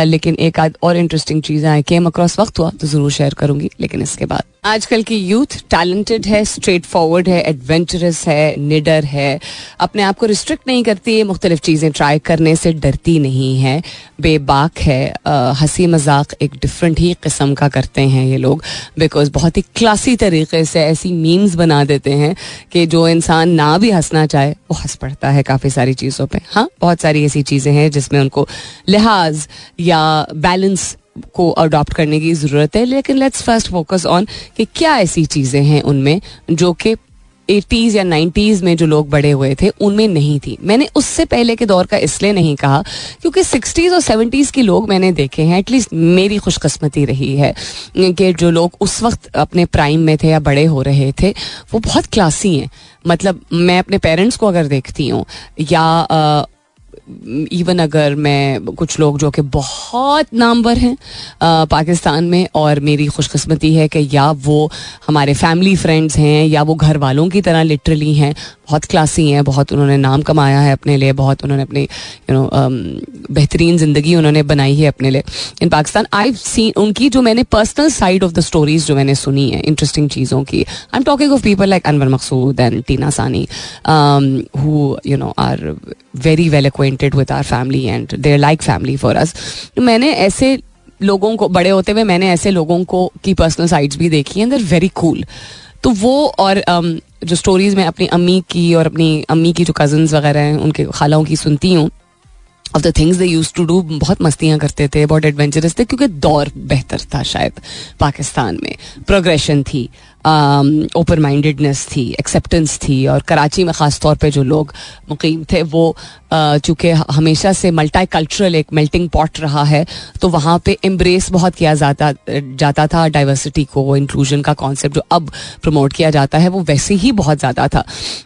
लेकिन एक आध और इंटरेस्टिंग चीज़ें आई केम अक्रॉस वक्त हुआ तो ज़रूर शेयर करूँगी, लेकिन इसके बाद। आजकल की यूथ टैलेंटेड है स्ट्रेट फॉरवर्ड है एडवेंचरस है, निडर है, अपने आप को रिस्ट्रिक्ट नहीं करती है मुख्तलिफ़ चीज़ें ट्राई करने से डरती नहीं है, बेबाक है हँसी मज़ाक एक डिफरेंट ही किस्म का करते हैं ये लोग बिकॉज़ बहुत ही क्लासी तरीके से ऐसी मीम्स बना देते हैं कि जो इंसान ना भी हंसना चाहे, वो हंस पड़ता है काफ़ी सारी चीज़ों पे। हाँ बहुत सारी ऐसी चीज़ें हैं जिसमें उनको लिहाज या बैलेंस को अडॉप्ट करने की ज़रूरत है। लेकिन लेट्स फ़र्स्ट फोकस ऑन कि क्या ऐसी चीज़ें हैं उनमें जो कि एटीज़ या नाइन्टीज़ में जो लोग बड़े हुए थे, उनमें नहीं थी। मैंने उससे पहले के दौर का इसलिए नहीं कहा, क्योंकि सिक्सटीज़ और सेवेंटीज़ के लोग मैंने देखे हैं, एटलीस्ट मेरी खुशकस्मती रही है कि जो लोग उस वक्त अपने प्राइम में थे या बड़े हो रहे थे, वो बहुत क्लासी हैं। मतलब मैं अपने पेरेंट्स को अगर देखती हूँ, या इवन अगर मैं कुछ लोग जो कि बहुत नामवर हैं पाकिस्तान में, और मेरी खुशकस्मती है कि या वो हमारे फैमिली फ्रेंड्स हैं, या वो घर वालों की तरह लिटरली हैं, बहुत क्लासी हैं, बहुत उन्होंने नाम कमाया है अपने लिए, बहुत उन्होंने अपनी यू नो बेहतरीन ज़िंदगी उन्होंने बनाई है अपने लिए। इन पाकिस्तान आई सीन उनकी जो मैंने personal side of the stories जो मैंने सुनी है इंटरेस्टिंग चीज़ों की। I am talking of people like Anwar Maqsood and Tina Saani who you know are very well acquainted with our family and they're like family for us मैंने ऐसे लोगों को बड़े होते हुए मैंने ऐसे लोगों को की पर्सनल साइड्स भी देखी हैं देर वेरी कूल तो वो और um, जो स्टोरीज मैं अपनी अम्मी की और अपनी अम्मी की जो कजन्स वगैरह हैं उनके खालाओं की सुनती हूँ। Of the things they used to do बहुत मस्तियाँ करते थे बहुत एडवेंचरस थे क्योंकि दौर बेहतर था शायद पाकिस्तान में। प्रोग्रेशन थी। ओपन um, माइंडेडनेस थी एक्सेप्टेंस थी और कराची में ख़ास तौर पे जो लोग मुकीम थे वो चूँकि हमेशा से मल्टी कल्चरल एक मेल्टिंग पॉट रहा है तो वहाँ पे एम्ब्रेस बहुत किया जाता जाता था डाइवर्सिटी को इंक्लूजन का कॉन्सेप्ट जो अब प्रमोट किया जाता है वो वैसे ही बहुत ज़्यादा था।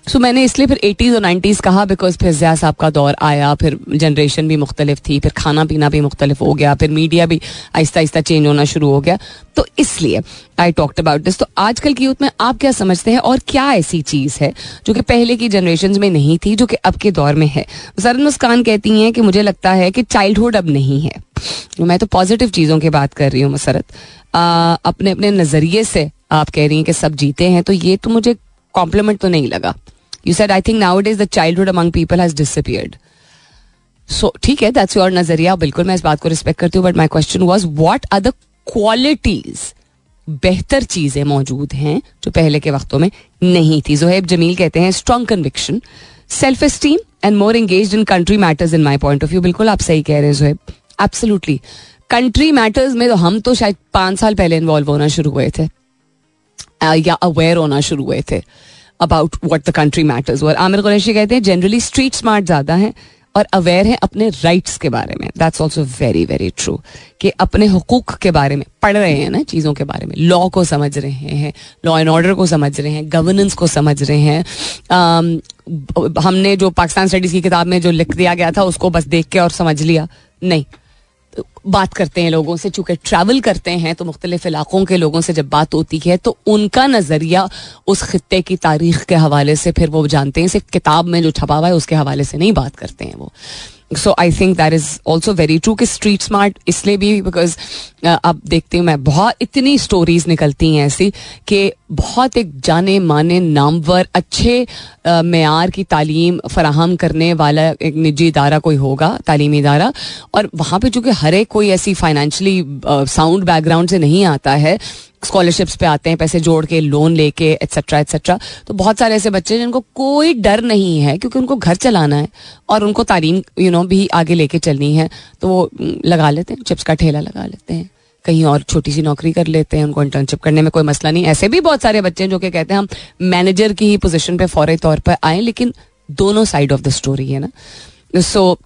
सो मैंने इसलिए फिर एटीज़ और नाइन्टीज़ कहा बिकॉज़ फिर जया साहब का दौर आया फिर जनरेशन भी मुख्तलिफ़ थी फिर खाना पीना भी मुख्तलिफ़ हो गया फिर मीडिया भी आहिस्ता आहिस्ता चेंज होना शुरू हो गया। तो इसलिए आई टॉक्ट अबाउट दिस तो आजकल की यूथ में आप क्या समझते हैं और क्या ऐसी चीज़ है जो कि पहले की जनरेशन में नहीं थी, जो कि अब के दौर में है? सरन मुस्कान कहती हैं कि मुझे लगता है कि चाइल्डहुड अब नहीं है। मैं तो पॉजिटिव चीज़ों की बात कर रही हूँ, मसरत। अपने अपने नज़रिए से आप कह रही हैं कि सब जीते हैं तो ये तो मुझे कॉम्प्लीमेंट तो नहीं लगा। You said I think now it is the childhood among people has disappeared so ठीक है दैट्स योर नज़रिया, बिल्कुल मैं इस बात को रिस्पेक्ट करती हूँ but my question was what are the qualities बेहतर चीज़ें मौजूद हैं, जो पहले के वक्तों में नहीं थी। जोहेब जमील कहते हैं strong conviction self esteem and more engage in country matters in my point of view बिल्कुल आप सही कह रहे हैं जोहेब। एब्सोल्युटली कंट्री मैटर्स में तो हम तो शायद पाँच साल पहले इन्वॉल्व होना शुरू हुए थे। या अवेयर होना शुरू हुए थे about what the country matters और आमिर कुरैशी कहते हैं जनरली स्ट्रीट स्मार्ट ज़्यादा है और अवेयर है अपने राइट्स के बारे में। That's also very very true कि अपने हकूक के बारे में पढ़ रहे हैं ना चीज़ों के बारे में लॉ को समझ रहे हैं लॉ एंड ऑर्डर को समझ रहे हैं गवर्नेंस को समझ रहे हैं। Um, हमने जो पाकिस्तान स्टडीज़ की किताब में जो लिख दिया गया था उसको बस देख के और समझ लिया। नहीं। बात करते हैं लोगों से, चूँकि ट्रैवल करते हैं तो मुख्तलिफ़ इलाकों के लोगों से जब बात होती है तो उनका नज़रिया उस खत्े की तारीख के हवाले से, फिर वो जानते हैं, सिर्फ़ किताब में जो छपा हुआ है, उसके हवाले से नहीं बात करते हैं वो। So I think that is also very true कि स्ट्रीट स्मार्ट इसलिए भी बिकॉज़ अब देखती हूँ मैं बहुत इतनी स्टोरीज निकलती हैं ऐसी कि बहुत एक जाने माने नामवर अच्छे मैार की तालीम फराहम करने वाला एक निजी इदारा कोई होगा, तालीमी इदारा। और वहाँ पर चूँकि हर एक कोई ऐसी फाइनेंशली साउंड बैकग्राउंड से नहीं आता है स्कॉलरशिप्स पे आते हैं, पैसे जोड़ के लोन लेके एट्सेट्रा एट्सेट्रा तो बहुत सारे ऐसे बच्चे हैं जिनको कोई डर नहीं है, क्योंकि उनको घर चलाना है और उनको तालीम यू नो भी आगे लेके चलनी है। तो वो लगा लेते हैं चिप्स का ठेला लगा लेते हैं। कहीं और छोटी सी नौकरी कर लेते हैं, उनको इंटर्नशिप करने में कोई मसला नहीं। ऐसे भी बहुत सारे बच्चे हैं जो कि कहते हैं, हम मैनेजर की ही पोजिशन पे फौरी तौर पर आए, लेकिन दोनों साइड ऑफ़ द स्टोरी है ना? So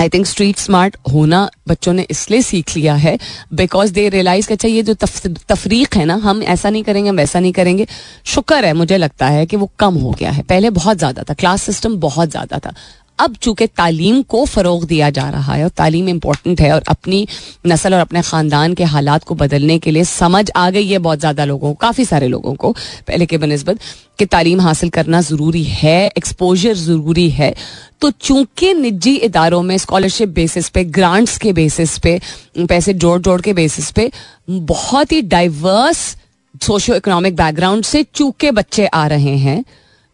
I think street smart होना बच्चों ने इसलिए सीख लिया है बिकॉज़ दे रियलाइज़ कि अच्छा ये जो तफरीक है ना, हम ऐसा नहीं करेंगे, हम वैसा नहीं करेंगे। शुक्र है, मुझे लगता है कि वो कम हो गया है। पहले बहुत ज़्यादा था क्लास सिस्टम बहुत ज़्यादा था। अब चूँकि तालीम को फ़रोग दिया जा रहा है और तालीम इम्पोर्टेंट है और अपनी नस्ल और अपने ख़ानदान के हालात को बदलने के लिए समझ आ गई है बहुत ज़्यादा लोगों को, काफ़ी सारे लोगों को, पहले के बनस्बत, कि तालीम हासिल करना ज़रूरी है एक्सपोजर ज़रूरी है। तो चूँकि निजी इदारों में स्कॉलरशिप बेसिस पे ग्रांट्स के बेसिस पे, पैसे जोड़ जोड़ के बेसिस पे बहुत ही डाइवर्स सोशो इकोनॉमिक बैकग्राउंड से चूके बच्चे आ रहे हैं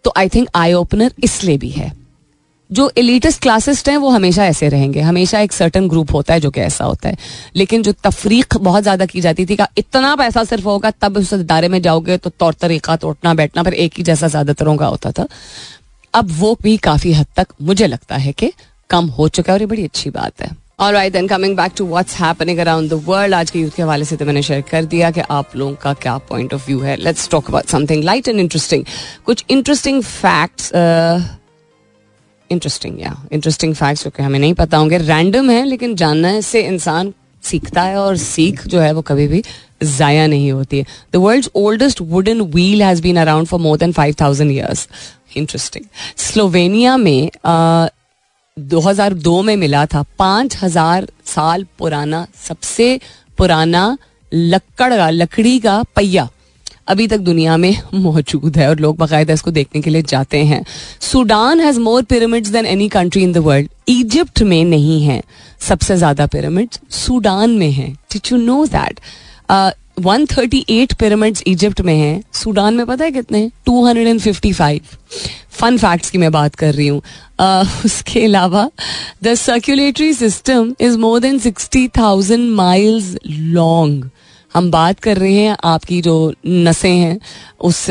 तो आई थिंक आई ओपनर इसलिए भी है। जो एलिटिस्ट क्लासिस्ट हैं, वो हमेशा ऐसे रहेंगे। हमेशा एक सर्टन ग्रुप होता है जो कि ऐसा होता है। लेकिन जो तफरीक बहुत ज़्यादा की जाती थी कि इतना पैसा सिर्फ़ होगा, तब उस इदारे में जाओगे तो तौर तरीका तो उठना बैठना पर एक ही जैसा ज़्यादातरों का होता था। अब वो भी काफ़ी हद तक मुझे लगता है कि कम हो चुका है और ये बड़ी अच्छी बात है। और right then coming back to what's happening around the world आज के यूथ के हवाले से तो मैंने शेयर कर दिया कि आप लोगों का क्या पॉइंट ऑफ़ व्यू है। Let's talk about something light and interesting कुछ इंटरेस्टिंग फैक्ट्स इंटरेस्टिंग या इंटरेस्टिंग फैक्ट्स क्योंकि हमें नहीं पता होंगे। रैंडम है लेकिन जानने से इंसान सीखता है और सीख जो है वो कभी भी जाया नहीं होती है। The world oldest wooden wheel has been around for more than five thousand years interesting Slovenia में uh, 2002 में मिला था। पाँच हज़ार साल पुराना सबसे पुराना लक्कड़ का लकड़ी का पहिया। अभी तक दुनिया में मौजूद है और लोग बाकायदा इसको देखने के लिए जाते हैं। Sudan has more pyramids than any country in the world Egypt में नहीं है। सबसे ज़्यादा पिरामिड्स सूडान में है। Did you know that one thirty eight pyramids Egypt में हैं। सूडान में पता है कितने? Two hundred and fifty five fun facts की मैं बात कर रही हूँ। Uh, उसके अलावा the circulatory system is more than sixty thousand miles long हम बात कर रहे हैं, आपकी जो नसें हैं, उस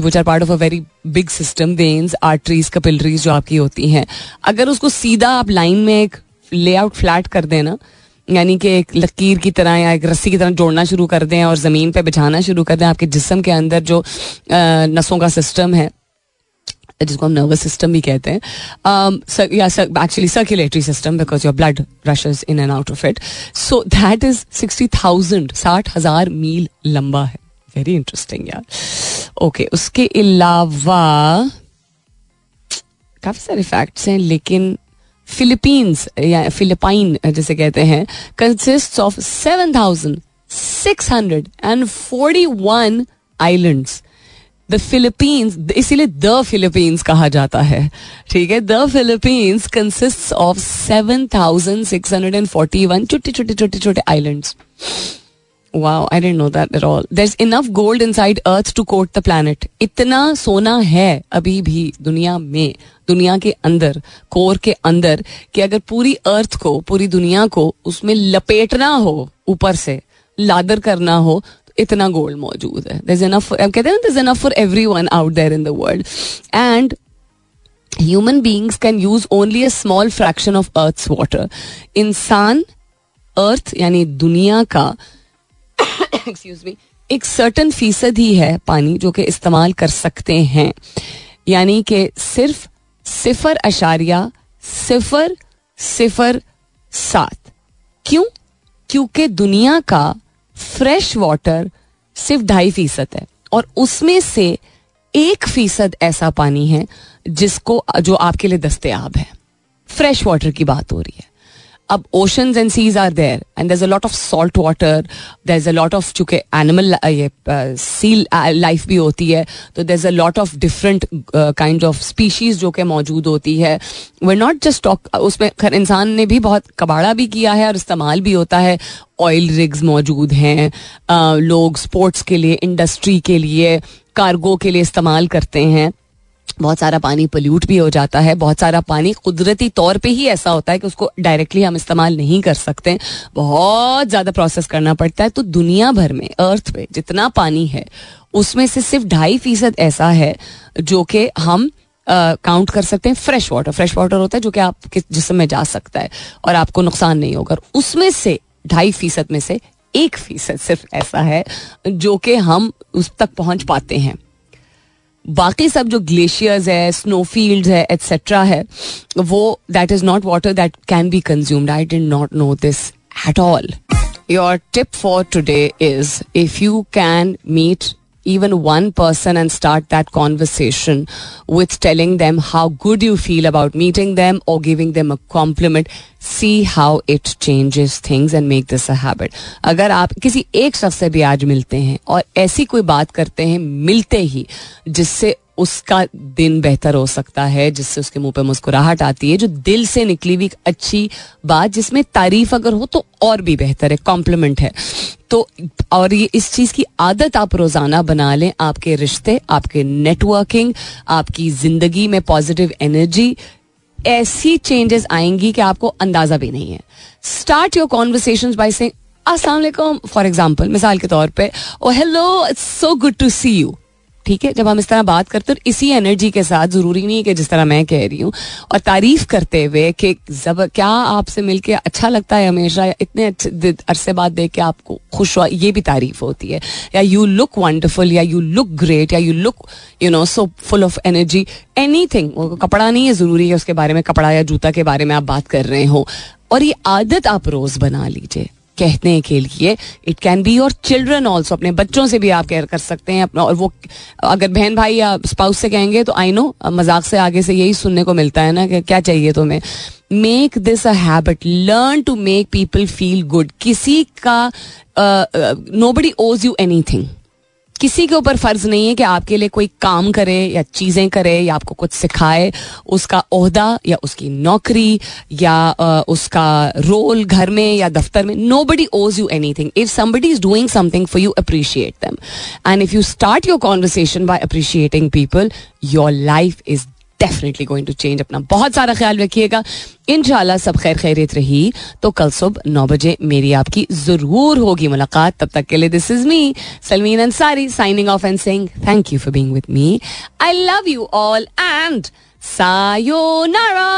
which are part of a very big system veins arteries capillaries जो आपकी होती हैं। अगर उसको सीधा आप लाइन में एक लेआउट फ्लैट कर देना यानी कि एक लकीर की तरह या एक रस्सी की तरह जोड़ना शुरू कर दें और ज़मीन पे बिछाना शुरू कर दें, आपके जिसम के अंदर जो नसों का सिस्टम है जिसको हम नर्वस सिस्टम भी कहते हैं। Actually circulatory system because your blood rushes in and out of it so that is sixty thousand साठ हज़ार मील लंबा है। वेरी इंटरेस्टिंग यार। ओके उसके अलावा काफ़ी सारे फैक्ट्स हैं, लेकिन फिलीपींस या फिलिपाइन जैसे कहते हैं consist of seven thousand six hundred and forty one islands the Philippines इसीलिए द फिलीपींस कहा जाता है। ठीक है? The Philippines consist of seven thousand six hundred and forty one छोटे छोटे छोटे छोटे islands wow I didn't know that at all there is enough gold inside earth to coat the planet इतना सोना है अभी भी दुनिया में, दुनिया के अंदर, कोर के अंदर, कि अगर पूरी अर्थ को, पूरी दुनिया को उसमें लपेटना हो ऊपर से, लादर करना हो इतना गोल्ड मौजूद है. कहते हैं ना enough for everyone out there in the world and human beings can use only a small fraction of earth water इंसान अर्थ यानी दुनिया का एक्सक्यूज मी एक सर्टन फ़ीसद ही है पानी जो कि इस्तेमाल कर सकते हैं. यानी कि सिर्फ़ सिफर अशारिया, सिफर सिफर सात. क्यों? क्योंकि दुनिया का फ्रेश वाटर सिर्फ़ ढाई फ़ीसद है और उसमें से एक फ़ीसद ऐसा पानी है जिसको, जो आपके लिए दस्तयाब है। फ्रेश वाटर की बात हो रही है। अब oceans and seas are there and there a lot of salt water there is a lot of चूँकि एनिमल ये सी लाइफ भी होती है तो there is a lot of different kind of species जो कि मौजूद होती है। वे नॉट जस्ट टॉक उसमें खैर इंसान ने भी बहुत कबाड़ा भी किया है और इस्तेमाल भी होता है। ऑयल रिग्स मौजूद हैं लोग स्पोर्ट्स के लिए इंडस्ट्री के लिए कार्गो के लिए इस्तेमाल करते हैं। बहुत सारा पानी पोल्यूट भी हो जाता है बहुत सारा पानी कुदरती तौर पे ही ऐसा होता है कि उसको डायरेक्टली हम इस्तेमाल नहीं कर सकते बहुत ज़्यादा प्रोसेस करना पड़ता है। तो दुनिया भर में अर्थ पे जितना पानी है उसमें से सिर्फ़ ढाई फ़ीसद ऐसा है जो कि हम काउंट uh, कर सकते हैं फ्रेश वाटर फ्रेश वाटर होता है जो कि आपके जिसम में जा सकता है और आपको नुकसान नहीं होगा। उसमें से ढाई फ़ीसद में से एक फ़ीसद सिर्फ़ ऐसा है जो कि हम उस तक पहुँच पाते हैं। बाकी सब जो ग्लेशियर्स है स्नो फ़ील्ड है एट्सेट्रा है, वो that is not water that can be consumed I did not know this at all your tip for today is if you can meet even one person and start that conversation with telling them how good you feel about meeting them or giving them a compliment see how it changes things and make this a habit अगर आप किसी एक शख्स से भी आज मिलते हैं और ऐसी कोई बात करते हैं मिलते ही जिससे उसका दिन बेहतर हो सकता है, जिससे उसके मुँह पे मुस्कुराहट आती है, जो दिल से निकली हुई अच्छी बात, जिसमें तारीफ़ अगर हो तो और भी बेहतर है कॉम्प्लीमेंट है। तो और ये इस चीज़ की आदत आप रोज़ाना बना लें, आपके रिश्ते, आपके नेटवर्किंग आपकी ज़िंदगी में पॉजिटिव एनर्जी ऐसी चेंजेस आएँगी कि आपको अंदाज़ा भी नहीं है। स्टार्ट योर कॉन्वर्सेशन बाय से अस्सलाम फॉर एग्ज़ाम्पल मिसाल के तौर पे ओ hello it's so good to see you ठीक है? जब हम इस तरह बात करते हैं इसी एनर्जी के साथ, ज़रूरी नहीं है कि जिस तरह मैं कह रही हूँ, और तारीफ़ करते हुए कि जब क्या आपसे मिलके अच्छा लगता है हमेशा इतने अच्छे अरसे बाद देख के आपको खुश हुआ, ये भी तारीफ़ होती है। या यू लुक वंडरफुल या यू लुक ग्रेट या you look you know so full of energy anything कपड़ा नहीं है ज़रूरी है उसके बारे में, कपड़ा या जूता के बारे में आप बात कर रहे हो। और ये आदत आप रोज बना लीजिए। कहने के लिए it can be your children also अपने बच्चों से भी आप केयर कर सकते हैं अपना, और वो, अगर बहन भाई या स्पाउस से कहेंगे तो आई नो मज़ाक से आगे से यही सुनने को मिलता है ना कि क्या चाहिए तुम्हें। Make this a habit learn to make people feel good किसी का nobody owes you anything किसी के ऊपर फ़र्ज़ नहीं है कि आपके लिए कोई काम करे या चीज़ें करे या आपको कुछ सिखाए, उसका ओहदा या उसकी नौकरी या उसका रोल घर में या दफ्तर में nobody owes you anything if somebody is doing something for you appreciate them and if you start your conversation by appreciating people your life is definitely going to change अपना बहुत सारा ख्याल रखिएगा। इन सब खैर खैरियत रही। तो कल सुबह नौ बजे मेरी आपकी ज़रूर होगी मुलाकात। तब तक के लिए this is me Salmeen Ansari signing off and sing thank you for being with me I love you all and sayonara